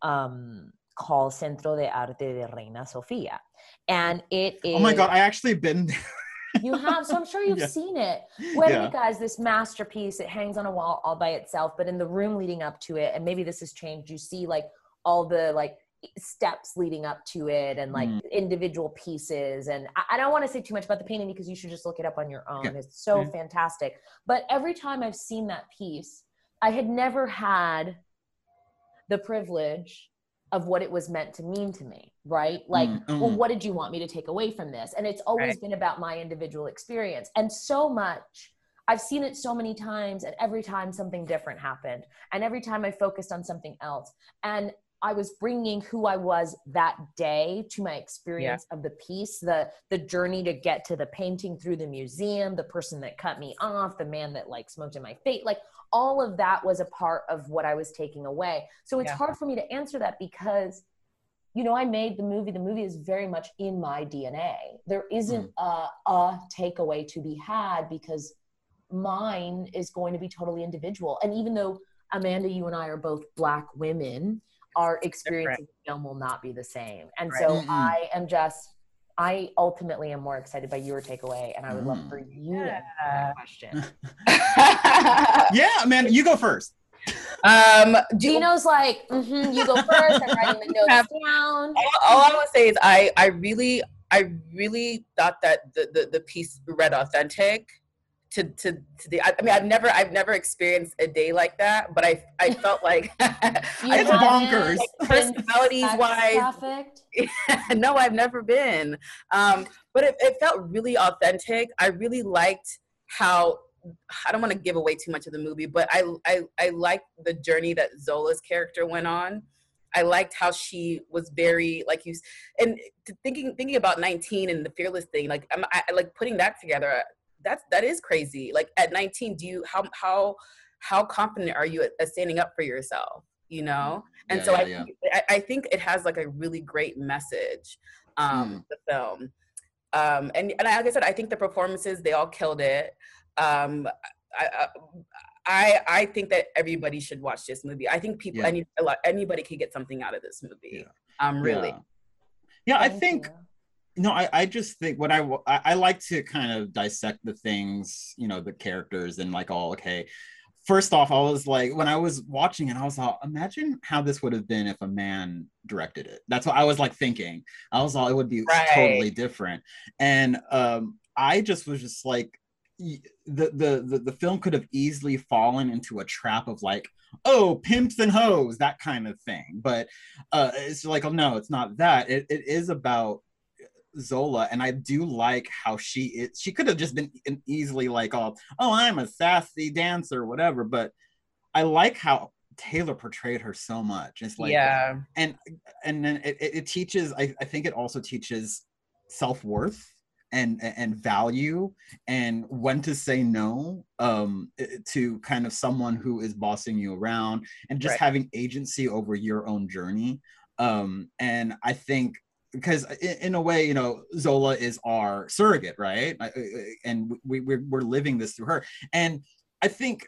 um, called Centro de Arte de Reina Sofia, and it is. Oh my god, I actually been there. You have, so I'm sure you've Yeah. seen it. Yeah. Guernica is this masterpiece. It hangs on a wall all by itself, but in the room leading up to it, and maybe this has changed, you see like all the like steps leading up to it and like Mm. individual pieces. And I, I don't want to say too much about the painting because you should just look it up on your own. Yeah. It's so Yeah. fantastic. But every time I've seen that piece, I had never had the privilege of what it was meant to mean to me, right? Like, Mm, well, mm. what did you want me to take away from this? And it's always Right. been about my individual experience. And so much, I've seen it so many times, and every time something different happened, and every time I focused on something else. And I was bringing who I was that day to my experience of the piece, the the journey to get to the painting through the museum, the person that cut me off, the man that like smoked in my face, like all of that was a part of what I was taking away. So it's Yeah. hard for me to answer that because you know, I made the movie. The movie is very much in my DNA. There isn't mm. a, a takeaway to be had because mine is going to be totally individual. And even though Amanda, you and I are both Black women, our experience of the film will not be the same. And so Mm-mm. I am just, I ultimately am more excited by your takeaway, and I would love Mm. for you to answer Yeah. that question. Yeah, man, you go first. um, do you, Dino's like, mm-hmm, you go first. I'm writing the notes down. all, all I want to say is I I really I really thought that the the, the piece read authentic to to to the I, I mean I've never I've never experienced a day like that but I I felt like It's bonkers. been personalities wise no I've never been. Um but it, it felt really authentic. I really liked how I don't want to give away too much of the movie but I I I liked the journey that Zola's character went on. I liked how she was very like you and thinking thinking about 19 and the fearless thing like I'm I like putting that together that's that is crazy like at 19 do you how how how confident are you at, at standing up for yourself you know and Yeah, so yeah, I, yeah. think, I I think it has like a really great message um the film um and and like I said I think the performances they all killed it um I, I I I think that everybody should watch this movie. I think people Yeah. any a lot anybody could get something out of this movie. Um really. Yeah, yeah I think you. No, I, I just think what I, I like to kind of dissect the things, you know, the characters and like, all okay. First off, I was like, when I was watching it, I was like, imagine how this would have been if a man directed it. That's what I was like thinking. I was like, it would be Right. totally different. And um, I just was just like, the, the the the film could have easily fallen into a trap of like, oh, pimps and hoes, that kind of thing. But uh, it's like, oh no, it's not that. It, it is about Zola, and I do like how she is. She could have just been an easily like, oh, oh, I'm a sassy dancer, whatever. But I like how Taylor portrayed her so much. It's like, yeah. and and then it, it it teaches. I, I think it also teaches self worth and and value and when to say no um to kind of someone who is bossing you around and just Right. having agency over your own journey um and i think because in, a way you know zola is our surrogate right? And we we're, we're living this through her. And i think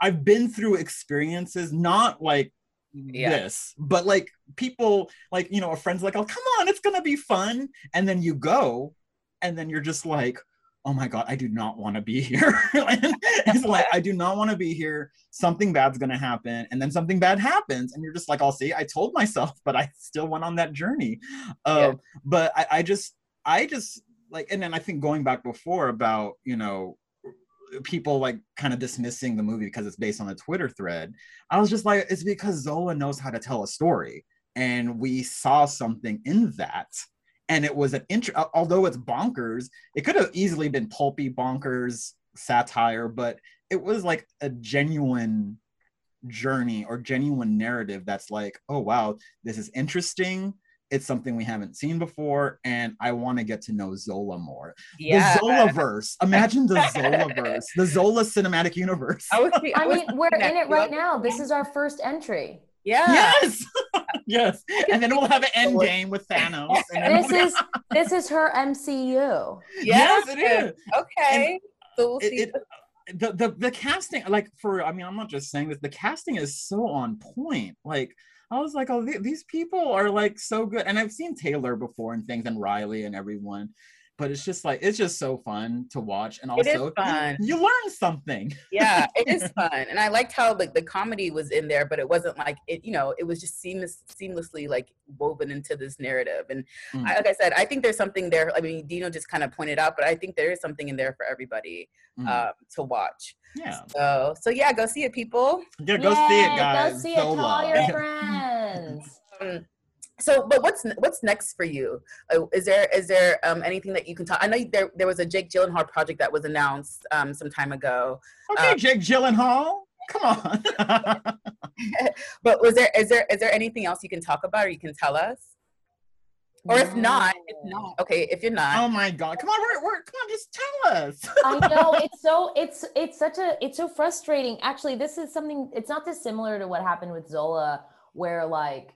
i've been through experiences not like Yeah. this but like people like you know a friend's like oh come on it's gonna be fun. And then you go and then you're just like oh my god i do not want to be here. It's like i do not want to be here. Something bad's going to happen. And then something bad happens and you're just like i'll see i told myself but i still went on that journey. Um, but I, I just i just like and then i think going back before about you know people like kind of dismissing the movie because it's based on a twitter thread i was just like it's because zola knows how to tell a story and we saw something in that and it was an intro although it's bonkers it could have easily been pulpy bonkers satire but it was like a genuine journey or genuine narrative that's like oh wow this is interesting it's something we haven't seen before and i want to get to know zola more Yeah. the zola verse imagine the zola verse the zola cinematic universe I was, I I was mean, we're in it right now. This is our first entry. Yeah. yes. Yes. And then we'll have an end game with thanos. And This is this is her MCU. yes it is. Okay. so we'll see. it, it the, the the casting like for i mean i'm not just saying this the casting is so on point. Like i was like oh th- these people are like so good. And i've seen taylor before and things and riley and everyone but it's just like it's just so fun to watch and also you- fun. You, learn something yeah, it is fun, and I liked how like the comedy was in there, but it wasn't like it. You know, it was just seamless, seamlessly like woven into this narrative. And Mm. I, like I said, I think there's something there. I mean, Dino just kind of pointed out, but I think there is something in there for everybody Mm. um, to watch. yeah So, so yeah, go see it, people. yeah go see it guys Go see it. Tell all your friends. Um, so, but what's what's next for you? Uh, is there is there um, anything that you can talk? I know there there was a Jake Gyllenhaal project that was announced um, some time ago. okay Um, jake gyllenhaal come on But was there is there is there anything else you can talk about or you can tell us? Or if not, if not, okay, if you're not, oh my god come on we're, we're come on just tell us I know it's so it's it's such a it's so frustrating. Actually, this is something it's not dissimilar to what happened with Zola, where like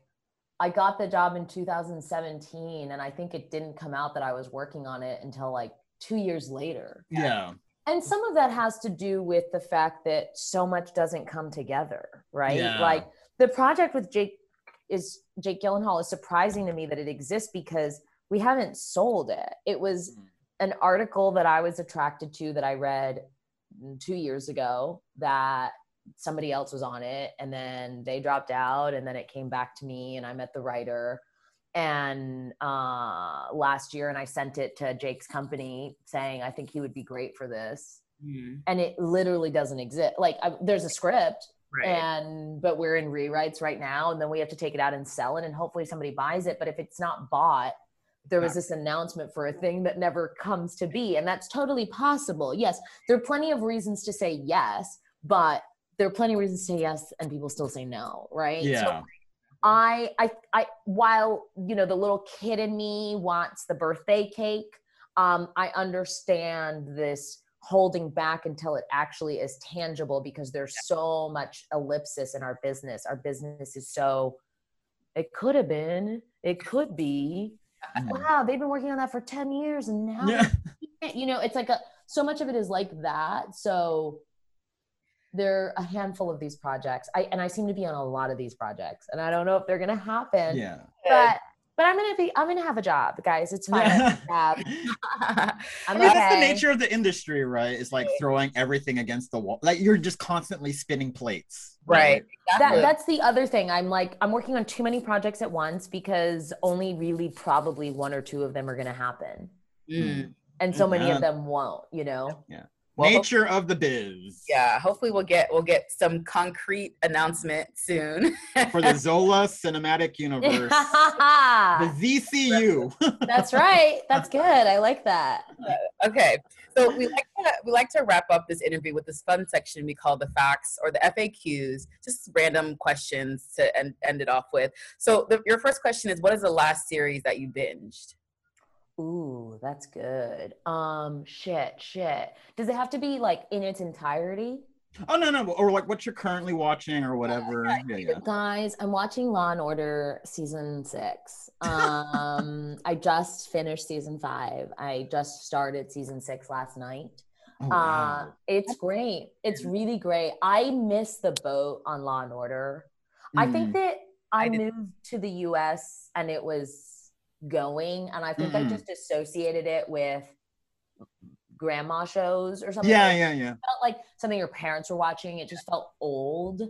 I got the job in 2017 and I think it didn't come out that I was working on it until like two years later. yeah And some of that has to do with the fact that so much doesn't come together, right? Yeah. Like the project with Jake is Jake Gyllenhaal is surprising to me that it exists because we haven't sold it. It was Mhm. an article that I was attracted to that I read two years ago that somebody else was on it and then they dropped out and then it came back to me and I met the writer. And uh last year and I sent it to Jake's company saying I think he would be great for this. Mhm, and it literally doesn't exist. Like I, there's a script right? and but we're in rewrites right now and then we have to take it out and sell it and hopefully somebody buys it. But if it's not bought there was this announcement for a thing that never comes to be and that's totally possible. Yes there are plenty of reasons to say yes but there are plenty of reasons to say yes and people still say no right So yeah I, I, I, while you know the little kid in me wants the birthday cake, um, I understand this holding back until it actually is tangible because there's so much ellipsis in our business. Our business is so. It could have been. It could be. Wow, they've been working on that for ten years, and now yeah you know it's like a so much of it is like that. So there are a handful of these projects. I and I seem to be on a lot of these projects, and I don't know if they're gonna happen yeah but but I'm gonna be. I'm gonna have a job, guys. It's fine. I have job. I I'm mean, that's the nature of the industry, right? It's like throwing everything against the wall. Like you're just constantly spinning plates. right. That, Exactly. that's the other thing. I'm like, I'm working on too many projects at once because only really probably one or two of them are going to happen. Mm. And so many Yeah. of them won't, you know? Well, Nature of the biz. yeah. Hopefully, we'll get we'll get some concrete announcement soon. For the Zola Cinematic Universe. the ZCU. That's right. That's good. I like that. Uh, okay so we like to we like to wrap up this interview with this fun section we call the facts or the faqs just random questions to end, end it off with so the, your first question is what is the last series that you binged Ooh, that's good. Um, shit, shit. Does it have to be like in its entirety? oh no, no, or like what you're currently watching or whatever. Yeah, yeah. Guys, I'm watching Law and Order season six. Um, I just finished season five. I just started season six last night. Oh, Uh, it's great. It's really great. I miss the boat on Law and Order. I think that I, I moved to the US and it was going, and I think I Mhm. just associated it with grandma shows or something. yeah, like yeah, yeah. felt like something your parents were watching. It just felt old,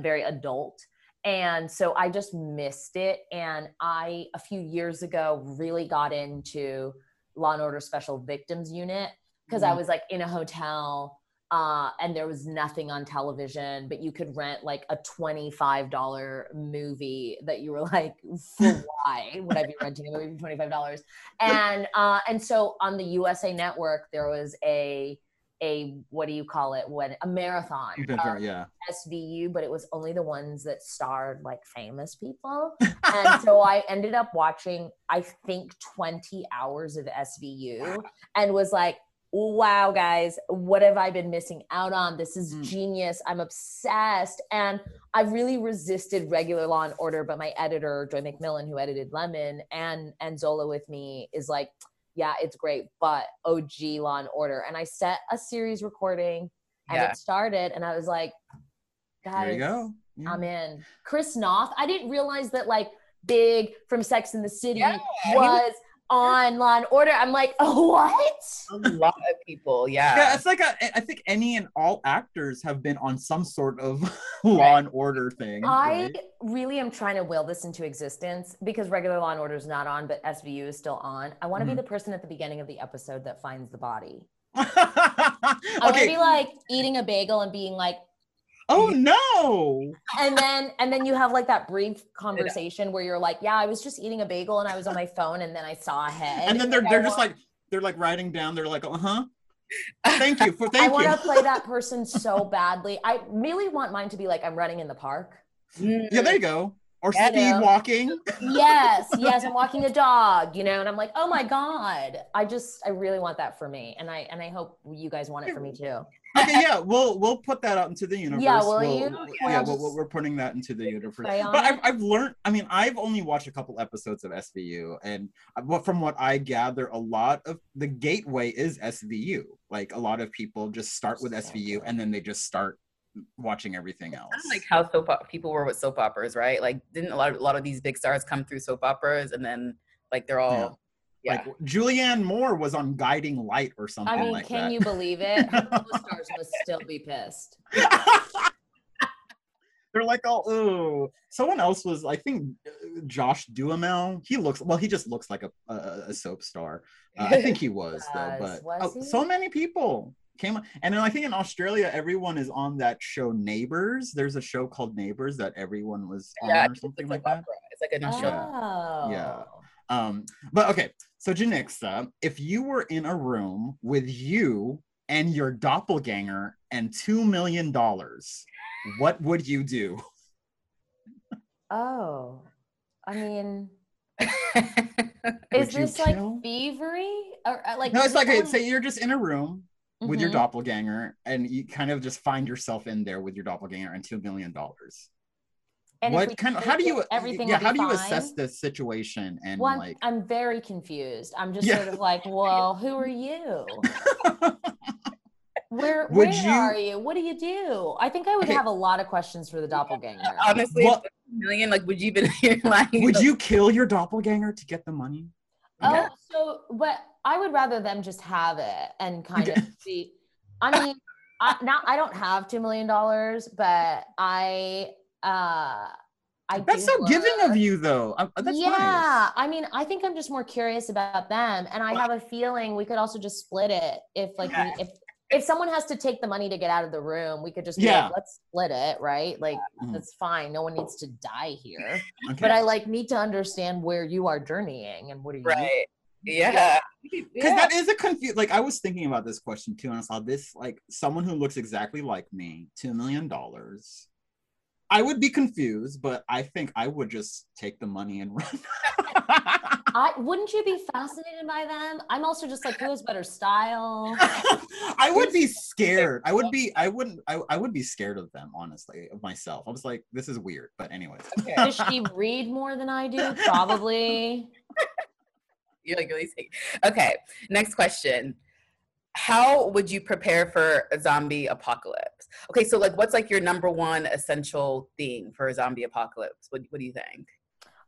very adult. And so I just missed it. And I, a few years ago, really got into Law and Order Special Victims Unit because I Mhm. was like in a hotel uh, and there was nothing on television, but you could rent like a $25 movie that you were like, for why would I be renting a movie for $25? And, uh, and so on the USA Network, there was a, a what do you call it when a marathon yeah. SVU, but it was only the ones that starred like famous people. and so I ended up watching, I think, 20 hours of SVU and was like, wow, guys, what have I been missing out on? This is Mm. genius. I'm obsessed. And I've really resisted regular Law and Order, but my editor, Joi McMillon, who edited Lemon and and Zola with me, is like, yeah, it's great, but OG Law and Order. And I set a series recording and Yeah. it started, and I was like, guys, There you go. Yeah. I'm in. Chris Noth, I didn't realize that like Big from Sex in the City Yeah, was on Law and Order. I'm like, oh, what? a lot of people yeah, yeah, it's like a, I think any and all actors have been on some sort of law and order thing. I right? really am trying to will this into existence because regular Law and Order is not on, but SVU is still on. I want to Mhm. be the person at the beginning of the episode that finds the body. I want to be like eating a bagel and being like, oh no. and then and then you have like that brief conversation where you're like, yeah, I was just eating a bagel and I was on my phone and then I saw a head. And then they're Like, they're just want- like they're like writing down. They're like, uh huh. Thank you for thank I thank want to play that person so badly. I really want mine to be like I'm running in the park. Yeah, there you go. Or speed walking. Yes, yes, I'm walking a dog, you know, and I'm like, oh my god, I just, I really want that for me, and I, and I hope you guys want it for me too. Okay, yeah, we'll we'll put that out into the universe. Yeah, will We'll- you? we'll- We'll yeah, just we'll, we'll- we're putting that into the universe. pray on But I've. I've learned. I mean, I've only watched a couple episodes of SVU, and I- from what I gather, a lot of the gateway is SVU. Like a lot of people just start with SVU, and then they just start watching everything else. Kind of like how soap op- people were with soap operas, right? Like, didn't a lot of, a lot of these big stars come through soap operas, and then like they're all, yeah, Like Julianne Moore was on Guiding Light or something I mean, like can that. you believe it? Her co-stars must still be pissed. They're like, oh, ooh. Someone else was, I think, uh, Josh Duhamel. He looks well. He just looks like a a, a soap star. Uh, I think he was though. But was oh, so many people came and then I think in Australia, everyone is on that show Neighbors. There's a show called Neighbors that everyone was on yeah, or something like like that. opera. It's like a new show. Oh, Yeah. Um, but okay, so Janicza, if you were in a room with you and your doppelganger and two million dollars, what would you do? Oh, I mean, is this like kill? thievery or uh, like? No, it's like say you're just in a room with your Mhm. doppelganger, and you kind of just find yourself in there with your doppelganger and two million dollars. And if we What kind of? How do you? it, everything? Yeah, how do you assess fine? the situation and Well, I'm, like? I'm very confused. I'm just Yeah. sort of like, well, who are you? Where Would where you- are you? What do you do? I think I would Okay. have a lot of questions for the doppelganger. Honestly, Well- million? Like, would you even you're? Would you kill your doppelganger to get the money? Oh, so but I would rather them just have it and kind of see. I mean, I, now I don't have two million dollars, but I uh I That's do so giving of you, though. Uh, That's yeah, nice. I mean, I think I'm just more curious about them, and I have a feeling we could also just split it if, like, we, if if someone has to take the money to get out of the room, we could just Yeah. like, let's split it, right? Like, Mhm. that's fine. No one needs to die here, Okay. but I like need to understand where you are journeying and what are you. right? Yeah. Because Yeah. that is a confuse. Like I was thinking about this question too, and I saw this like someone who looks exactly like me, two million dollars. I would be confused, but I think I would just take the money and run. I wouldn't you be fascinated by them? I'm also just like, who has better style? I would be scared. I would be. I wouldn't. I, I would be scared of them, honestly, of myself. I was like, this is weird. But anyways, Okay. Does she read more than I do? Probably. You're like really sick. Okay. Next question. How would you prepare for a zombie apocalypse? Okay, so like, what's like your number one essential thing for a zombie apocalypse? What What do you think?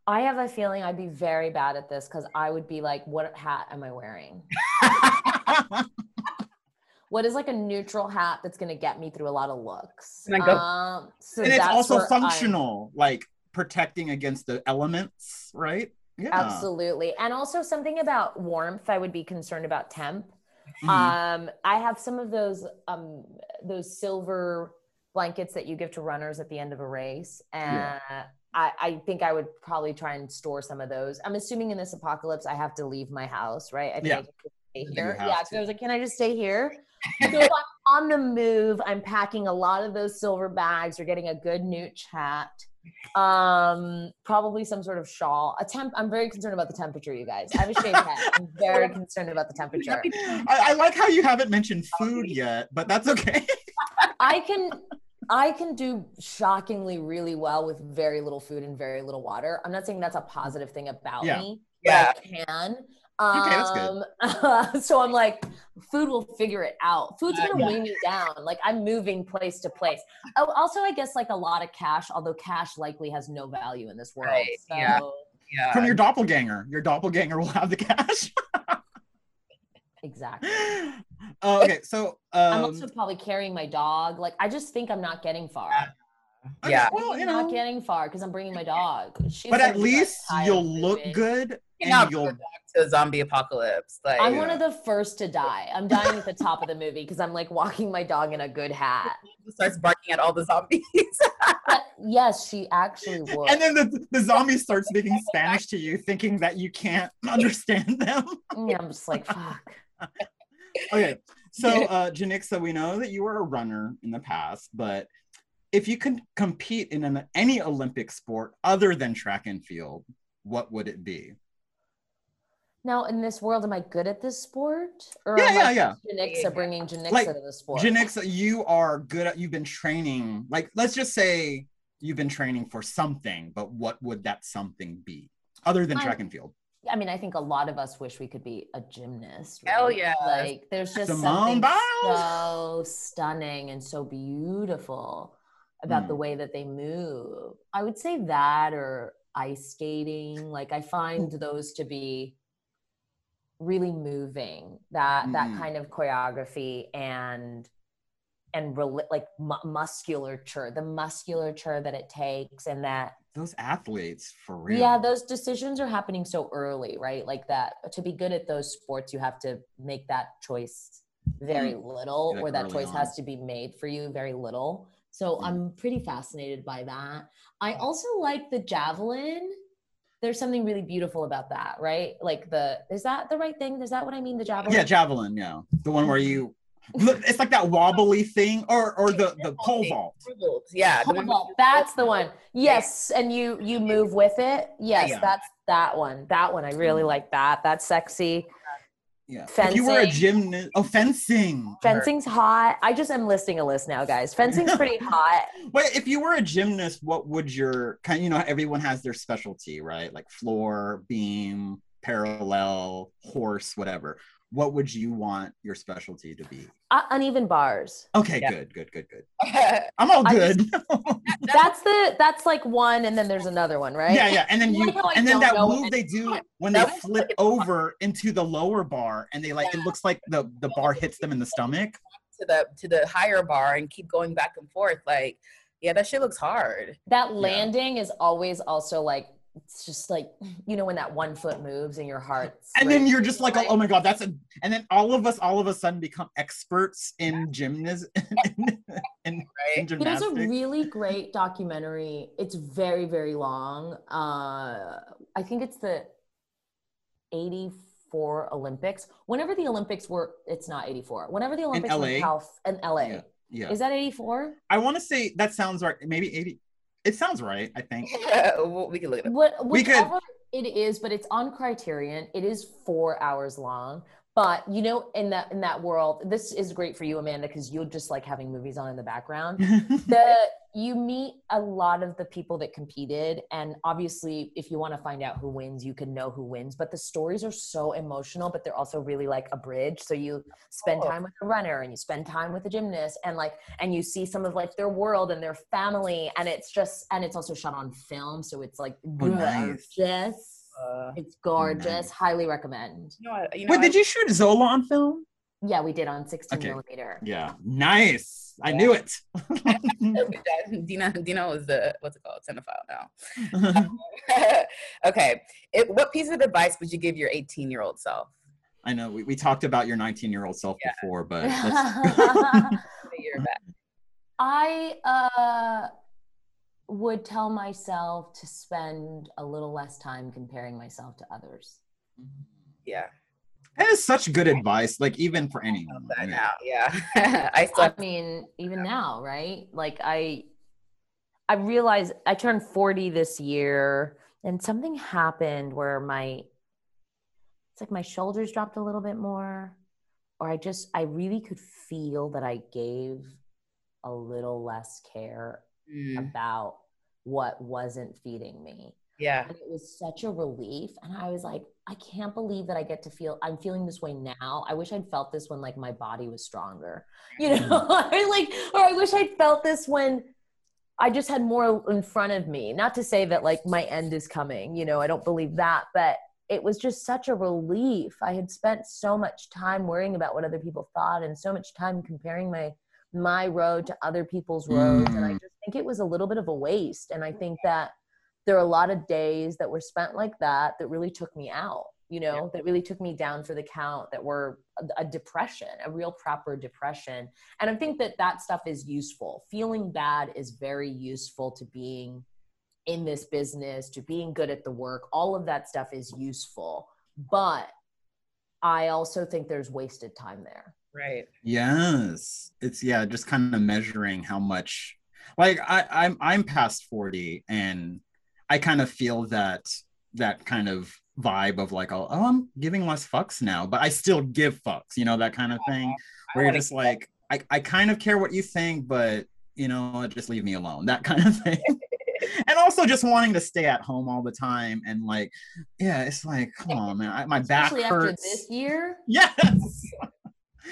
I have a feeling I'd be very bad at this because I would be like, what hat am I wearing? What is like a neutral hat that's going to get me through a lot of looks? And go- Um, so and it's also where I'm- functional, like protecting against the elements, right? Yeah. Absolutely. And also something about warmth, I would be concerned about temp. Mhm. Um, I have some of those um those silver blankets that you give to runners at the end of a race. And I, I think I would probably try and store some of those. I'm assuming in this apocalypse I have to leave my house, right? I think Yeah. I stay here. Yeah. So I was like, can I just stay here? so if I'm on the move, I'm packing a lot of those silver bags or getting a good nooch hat. Um, probably some sort of shawl. A temp. I'm very concerned about the temperature, you guys. I have a shaved head. I'm very concerned about the temperature. I, I like how you haven't mentioned food yet, but that's okay. I can I can do shockingly really well with very little food and very little water. I'm not saying that's a positive thing about Yeah. me. Yeah. But I can. Okay, that's good. Um, so I'm like, food will figure it out. Food's Uh, gonna yeah. weigh me down. Like I'm moving place to place. Oh, also, I guess like a lot of cash, although cash likely has no value in this world. Right, So yeah. Yeah. From your doppelganger. Your doppelganger will have the cash. exactly. Uh, okay, so um, I'm also probably carrying my dog. Like I just think I'm not getting far. Okay, yeah. well, I'm you not getting far because I'm bringing my dog. She's but at least you'll of look moving. good You're and you'll back to a zombie apocalypse. Like, I'm Yeah. one of the first to die. I'm dying at the top of the movie because I'm like walking my dog in a good hat. who starts barking at all the zombies. But yes, she actually would. and then the, the zombie starts speaking Spanish to you, thinking that you can't understand them. yeah, I'm just like, fuck. okay, so uh, Janicza, we know that you were a runner in the past, but if you could compete in an, any Olympic sport other than track and field, what would it be? Now, in this world, am I good at this sport? Or Yeah, am I yeah, just Janicza bringing Janicza Like, to the sport? Janicza, you are good at, you've been training, like, let's just say you've been training for something, but what would that something be other than I'm- track and field? I mean, I think a lot of us wish we could be a gymnast. Hell right? yes. Like, there's just Simone something Biles. so stunning and so beautiful about Mm. the way that they move. I would say that or ice skating. Like, I find those to be really moving. That that Mm. kind of choreography and and rel- like mu- musculature, the musculature that it takes, and that Those athletes, for real. yeah, those decisions are happening so early, right? Like that to be good at those sports, you have to make that choice very little, Like or that choice on. has to be made for you very little. So Mm. I'm pretty fascinated by that. I also like the javelin. There's something really beautiful about that, right? Like the is that the right thing? Is that what I mean? The javelin? Yeah, javelin. Yeah, the one where you. Look, it's like that wobbly thing, or or the the pole vault. Yeah. Pole vault. That's the one. Yes, and you you move with it. Yes, Yeah. that's that one. That one. I really like that. That's sexy. Yeah. If you were a gymnast, oh, fencing. Fencing's hot. I just am listing a list now, guys. Fencing's pretty hot. Wait, if you were a gymnast, what would your kind? You know, everyone has their specialty, right? Like floor, beam, parallel, horse, whatever. What would you want your specialty to be? Uh, uneven bars. Okay, Yeah. good, good, good, good. I'm all I good. That's the that's like one, and then there's another one, right? Yeah, yeah. And then you Like and then that move it. they do when they flip over into the lower bar and they like it looks like the the bar hits them in the stomach. to the to the higher bar and keep going back and forth. Like, yeah, that shit looks hard. That landing is always also like it's just like you know when that one foot moves and your heart. And then you're just like, oh, oh my god, that's a and then all of us all of a sudden become experts in gymnast in, in, Right? There's a really great documentary. It's very, very long. Uh, I think it's the 84 Olympics. Whenever the Olympics were, it's not 84. Whenever the Olympics were LA? in, Calif- in LA. Yeah. yeah. Is that 84? I want to say that sounds right. Maybe 80. It sounds right, I think. Well, we can look it up. What, We could- it is, but it's on Criterion. It is four hours long. But you know, in that in that world, this is great for you, Amanda, because you'll just like having movies on in the background. the you meet a lot of the people that competed and obviously if you want to find out who wins you can know who wins but the stories are so emotional but they're also really like a bridge so you spend Oh. time with a runner and you spend time with a gymnast and like and you see some of like their world and their family and it's just and it's also shot on film so it's like Oh, nice. Uh, it's gorgeous nice. highly recommend you know, what- you know, Wait, I- did you shoot Zola on film? yeah we did on 16 Okay. millimeter Yeah. Nice. I knew it. Dina, Dina is the what's it called? Cinephile now. okay. It, what piece of advice would you give your 18 year old self? I know we, we talked about your 19 year old self Yeah. before, but let's, A year back. I uh, would tell myself to spend a little less time comparing myself to others. Yeah. that is such good advice. Like even for anyone. love I mean, now. Yeah. I still I mean, even now, right? Like I, I realized I turned forty this year, and something happened where my, it's like my shoulders dropped a little bit more, or I just I really could feel that I gave a little less care Mm, about what wasn't feeding me. yeah. and it was such a relief. And i was like i can't believe that i get to feel i'm feeling this way now. I wish i'd felt this when like my body was stronger you know? I like or i wish i'd felt this when i just had more in front of me. Not to say that like my end is coming you know i don't believe that but it was just such a relief. I had spent so much time worrying about what other people thought and so much time comparing my my road to other people's roads and i Mm. just think it was a little bit of a waste and i think that there are a lot of days that were spent like that that really took me out you know that really took me down for the count that were a, a depression a real proper depression and i think that that stuff is useful. Feeling bad is very useful to being in this business to being good at the work all of that stuff is useful but i also think there's wasted time there Right. Yes. It's yeah, just kind of measuring how much like I, I'm I'm past 40 and I kind of feel that that kind of vibe of like oh, oh I'm giving less fucks now, but I still give fucks, you know, that kind of thing. Where you're just like, I, I kind of care what you think, but you know, just leave me alone, that kind of thing. and also just wanting to stay at home all the time and like, yeah, it's like, come on, man, I, my back especially after hurts. this year Yes.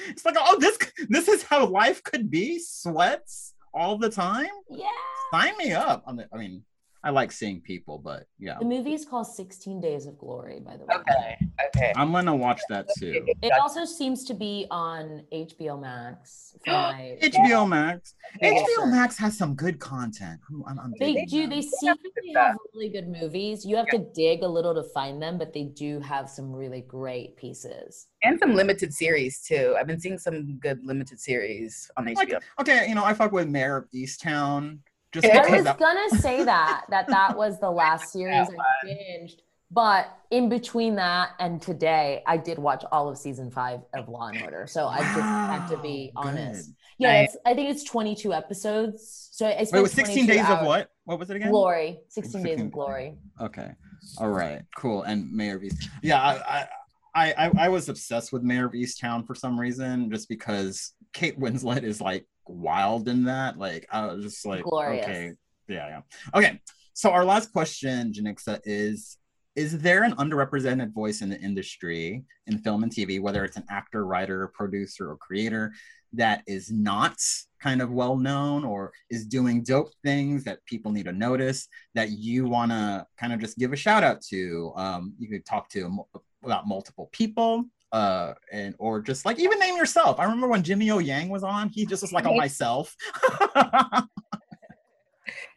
It's like, oh, this this is how life could be. Sweats all the time. yeah Sign me up. On the, I mean, I like seeing people, but yeah, the movie is called 16 days of glory by the way Okay. Okay. I'm gonna watch that too. It also seems to be on HBO Max. My, HBO Max. Yeah. HBO Max has some good content. I'm, I'm, I'm they do. them. They secretly have really good movies. You have to dig a little to find them, but they do have some really great pieces. And some limited series too. I've been seeing some good limited series on HBO. Like, okay, you know, I fuck with Mare of Easttown. Just I I was that- gonna say that that that was the last series I binged, but in between that and today, I did watch all of season five of Law and Order. So I just have to be honest. good. Yeah, it's, I think it's 22 episodes. So I spent Wait, it was 16 22 days of what? What was it again? Glory. 16 days 16 of glory. Okay. All right. Cool. And Mare of East. Yeah, I, I, I, I was obsessed with Mare of Easttown for some reason, just because Kate Winslet is like wild in that. Like, I was just like, Glorious. okay, yeah, yeah. Okay. So our last question, Janicza, is is there an underrepresented voice in the industry in film and TV, whether it's an actor, writer, producer, or creator, that is not kind of well known or is doing dope things that people need to notice that you want to kind of just give a shout out to? Um, you could talk to about multiple people. Uh, and or just like even name yourself. I remember when Jimmy O Yang was on, he just was like on myself.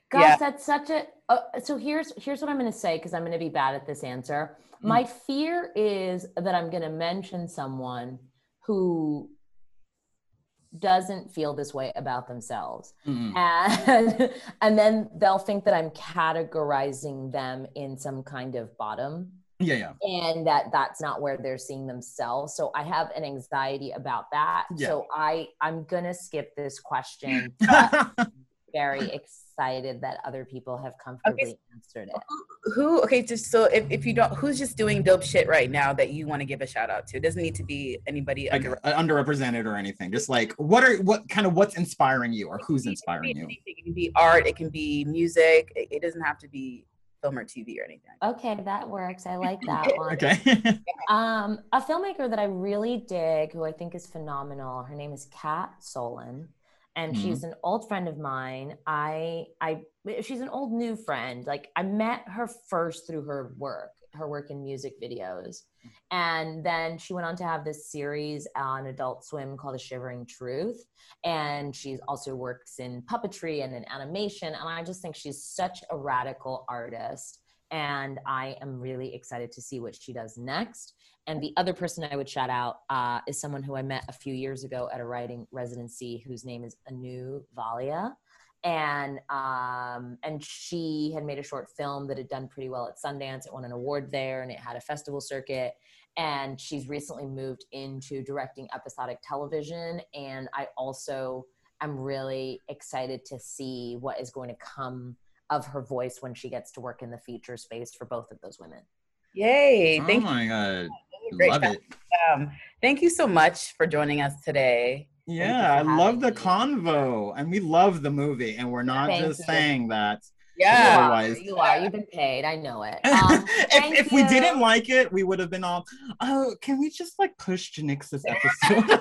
Gosh, Yeah. that's such a. Uh, so here's here's what I'm going to say because I'm going to be bad at this answer. Mm. My fear is that I'm going to mention someone who doesn't feel this way about themselves, Mm. and and then they'll think that I'm categorizing them in some kind of bottom Yeah, yeah. and that that's not where they're seeing themselves so i have an anxiety about that Yeah. so i i'm gonna skip this question very excited that other people have comfortably answered it Who, who okay, just so if, if you don't who's just doing dope shit right now that you want to give a shout out to? It doesn't need to be anybody like under uh, underrepresented or anything. Just like what are what kind of what's inspiring you or who's inspiring be you? anything. It can be art, it can be music. It, it doesn't have to be film or TV or anything. okay that works i like that one Okay. um a filmmaker that i really dig who i think is phenomenal her name is Cat Solen and Mhm. she's an old friend of mine i i she's an old new friend like i met her first through her work her work in music videos. And then she went on to have this series on adult swim called the shivering truth. And she also works in puppetry and in animation. And i just think she's such a radical artist. And i am really excited to see what she does next. And the other person I would shout out uh, is someone who I met a few years ago at a writing residency, whose name is Anu Valia, and um, and she had made a short film that had done pretty well at Sundance. It won an award there, and it had a festival circuit. And she's recently moved into directing episodic television. And I also am really excited to see what is going to come of her voice when she gets to work in the feature space for both of those women. Yay! oh Thank my god. you. Great Love shout- it. Um, thank you so much for joining us today. Yeah, I love the convo. And we love the movie. And we're not Thank just you. saying that. Yeah. Otherwise- you are. You've been paid. I know it. Um, if, if we didn't like it, we would have been all, oh, can we just like push Janicza's episode?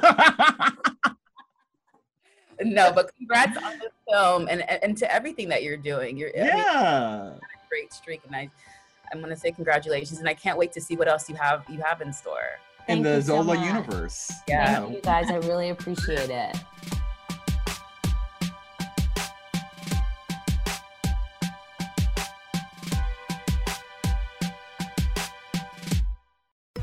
No, but congrats on the film and, and and to everything that you're doing. You're I mean, yeah. a great streak, and I I'm gonna say congratulations, and I can't wait to see what else you have you have in store. In the you so Zola universe. Yeah. Thank you guys. I really appreciate it.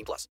18 plus.